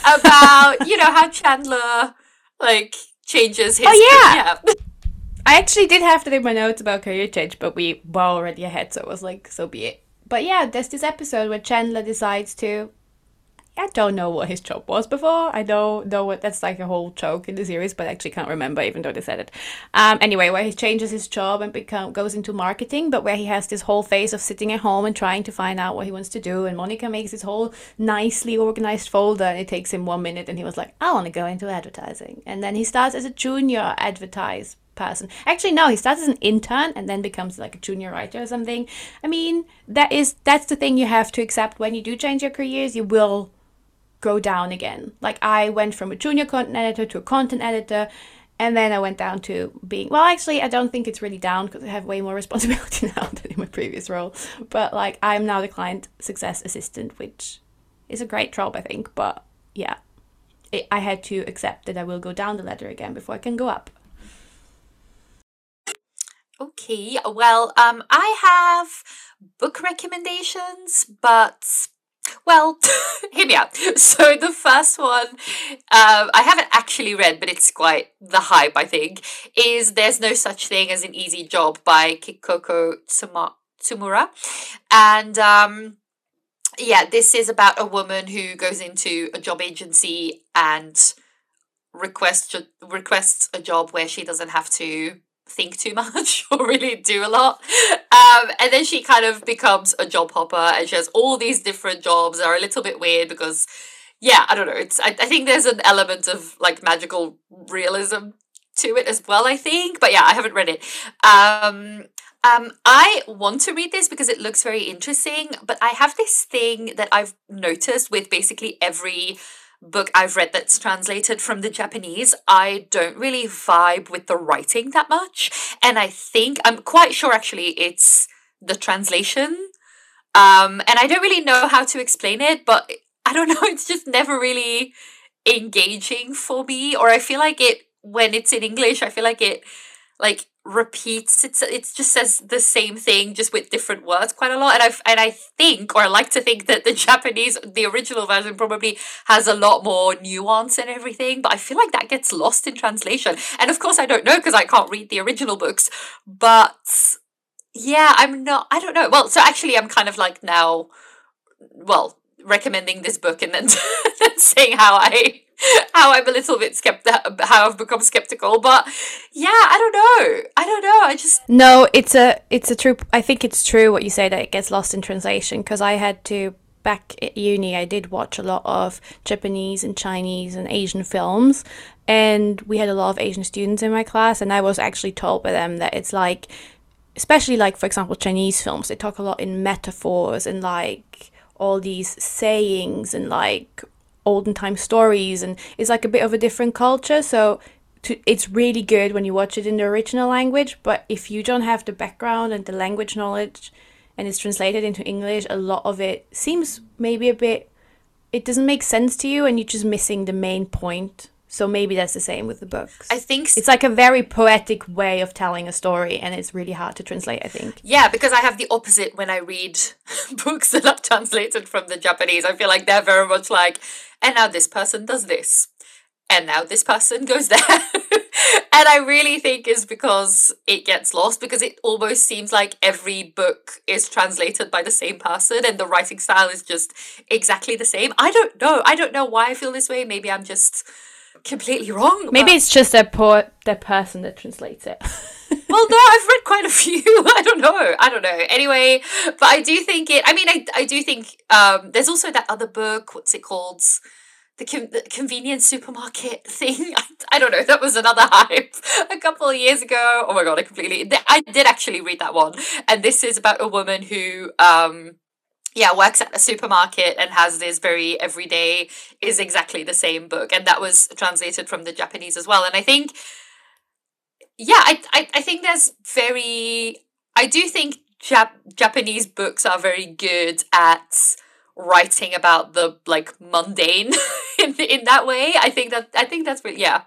about you know how Chandler like changes his. Oh, yeah. yeah. I actually did have to do my notes about career change, but we were already ahead, so it was like, so be it. But yeah, there's this episode where Chandler decides to. I don't know what his job was before. I don't know what that's like a whole joke in the series, but I actually can't remember, even though they said it. Um, anyway, where he changes his job and become goes into marketing, but where he has this whole phase of sitting at home and trying to find out what he wants to do. And Monica makes this whole nicely organized folder, and it takes him one minute, and he was like, "I want to go into advertising." And then he starts as a junior advertise person. Actually, no, he starts as an intern and then becomes like a junior writer or something. I mean, that is that's the thing you have to accept when you do change your careers. You will go down again. Like I went from a junior content editor to a content editor. And then I went down to being well. Actually, I don't think it's really down because I have way more responsibility now than in my previous role. But like, I'm now the client success assistant, which is a great job, I think. But yeah, I had to accept that I will go down the ladder again before I can go up. Okay, well, um, I have book recommendations, but well, hear me out. So the first one, um, I haven't actually read, but it's quite the hype. I think is "There's No Such Thing as an Easy Job" by Kikuko Tsumura, and um, yeah, this is about a woman who goes into a job agency and requests requests a job where she doesn't have to think too much or really do a lot. Um, and then she kind of becomes a job hopper and she has all these different jobs that are a little bit weird because, yeah, I don't know. It's I, I think there's an element of like magical realism to it as well, I think. But yeah, I haven't read it. Um, um, I want to read this because it looks very interesting, but I have this thing that I've noticed with basically every book I've read that's translated from the Japanese, I don't really vibe with the writing that much. And I think, I'm quite sure actually it's the translation. Um, and I don't really know how to explain it, but I don't know, it's just never really engaging for me. Or I feel like it, when it's in English, I feel like it, like, repeats it's it just says the same thing just with different words quite a lot and I and I think or I like to think that the Japanese the original version probably has a lot more nuance and everything but I feel like that gets lost in translation. And of course I don't know because I can't read the original books but yeah I'm not I don't know. Well so actually I'm kind of like now well recommending this book and then, then saying how I how I'm a little bit skeptical, how I've become skeptical. But yeah, I don't know. I don't know. I just no. It's a it's a true. I think it's true what you say that it gets lost in translation because I had to back at uni. I did watch a lot of Japanese and Chinese and Asian films, and we had a lot of Asian students in my class, and I was actually told by them that it's like, especially like for example Chinese films, they talk a lot in metaphors and like all these sayings and like olden time stories and it's like a bit of a different culture so to it's really good when you watch it in the original language, but if you don't have the background and the language knowledge and it's translated into English, a lot of it seems maybe a bit it doesn't make sense to you and you're just missing the main point. So maybe that's the same with the books. I think s- it's like a very poetic way of telling a story and it's really hard to translate, I think. Yeah, because I have the opposite when I read books that are translated from the Japanese. I feel like they're very much like, and now this person does this, and now this person goes there. and I really think is because it gets lost because it almost seems like every book is translated by the same person and the writing style is just exactly the same. I don't know. I don't know why I feel this way. Maybe I'm just completely wrong. Maybe it's just that poor that person that translates it. well, no, I've read quite a few. I don't know. I don't know. Anyway, but I do think it. I mean, I I do think um, there's also that other book. What's it called? The, con- the convenience supermarket thing. I, I don't know. That was another hype a couple of years ago. Oh my god! I completely. I did actually read that one, and this is about a woman who. Um, yeah, works at a supermarket and has this very everyday is exactly the same book, and that was translated from the Japanese as well. And I think yeah, I, I, I think there's very. I do think Jap- Japanese books are very good at writing about the like mundane in in that way. I think that I think that's yeah.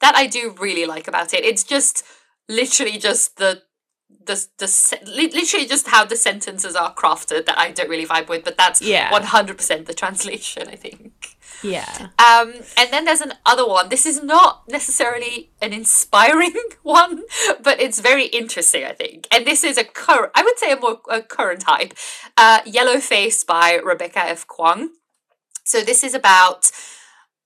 That I do really like about it. It's just literally just the the the literally just how the sentences are crafted that I don't really vibe with, but that's Yeah. one hundred percent the translation. I think. yeah. Um, and then there's another one. This is not necessarily an inspiring one, but it's very interesting, I think. And this is a current, I would say a more a current hype. Uh, Yellow Face by Rebecca F. Kuang. So this is about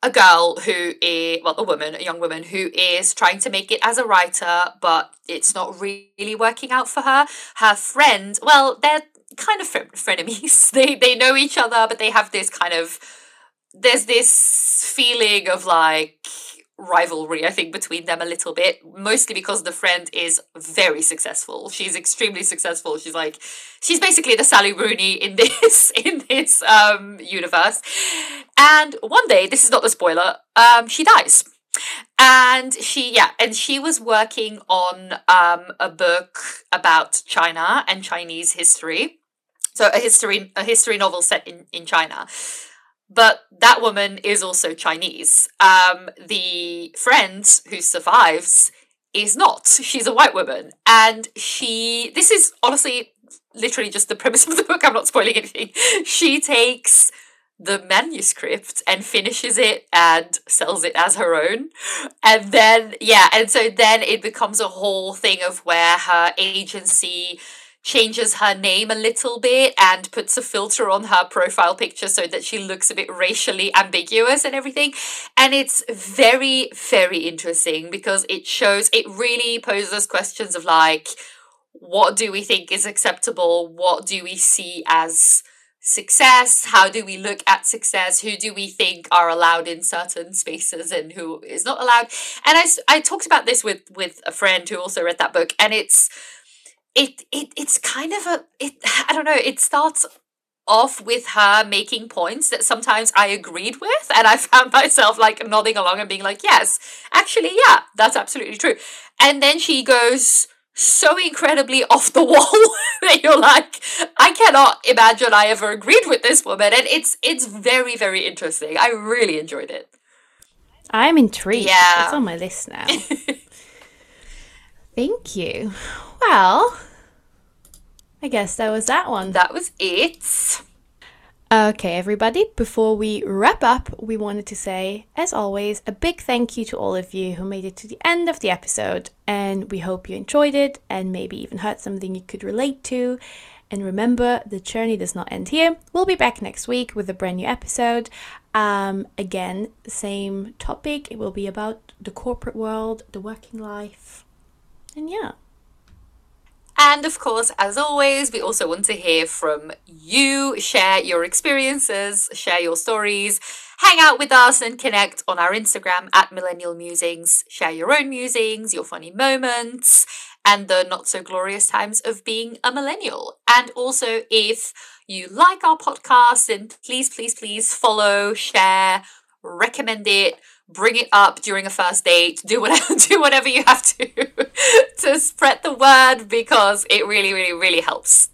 a girl who is, well, a woman, a young woman who is trying to make it as a writer, but it's not really working out for her. Her friend, well, they're kind of fren- frenemies. They they know each other, but they have this kind of there's this feeling of like rivalry i think between them a little bit mostly because the friend is very successful. She's extremely successful. She's like she's basically the sally rooney in this in this um universe. And one day this is not the spoiler um she dies. And she yeah and she was working on um a book about china and chinese history. So a history a history novel set in in china but that woman is also Chinese. Um, the friend who survives is not. She's a white woman, and she. This is honestly, literally just the premise of the book. I'm not spoiling anything. She takes the manuscript and finishes it and sells it as her own. And then, yeah, and so then it becomes a whole thing of where her agency changes her name a little bit and puts a filter on her profile picture so that she looks a bit racially ambiguous and everything. And it's very, very interesting because it shows, it really poses questions of like, what do we think is acceptable? What do we see as success? How do we look at success? Who do we think are allowed in certain spaces and who is not allowed? And I, I talked about this with with a friend who also read that book, and it's it it it's kind of a it I don't know. It starts off with her making points that sometimes I agreed with, and I found myself like nodding along and being like, "Yes, actually, yeah, that's absolutely true." And then she goes so incredibly off the wall that you're like, I cannot imagine I ever agreed with this woman, and it's it's very very interesting. I really enjoyed it. I'm intrigued. Yeah. It's on my list now. Thank you. Well, I guess that was that one. That was it. Okay, everybody, before we wrap up, we wanted to say, as always, a big thank you to all of you who made it to the end of the episode. And we hope you enjoyed it and maybe even heard something you could relate to. And remember, the journey does not end here. We'll be back next week with a brand new episode. Um, again, same topic. It will be about the corporate world, the working life. And yeah. And of course, as always, we also want to hear from you. Share your experiences, share your stories, hang out with us and connect on our Instagram at Millennial Musings. Share your own musings, your funny moments, and the not so glorious times of being a millennial. And also, if you like our podcast, then please, please, please follow, share, recommend it. Bring it up during a first date, do whatever do whatever you have to to spread the word because it really, really, really helps.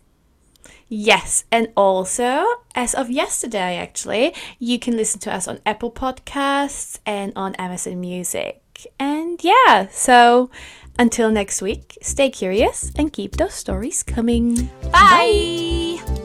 Yes, and also, as of yesterday, actually, you can listen to us on Apple Podcasts and on Amazon Music. And yeah, so until next week, stay curious and keep those stories coming. Bye. Bye.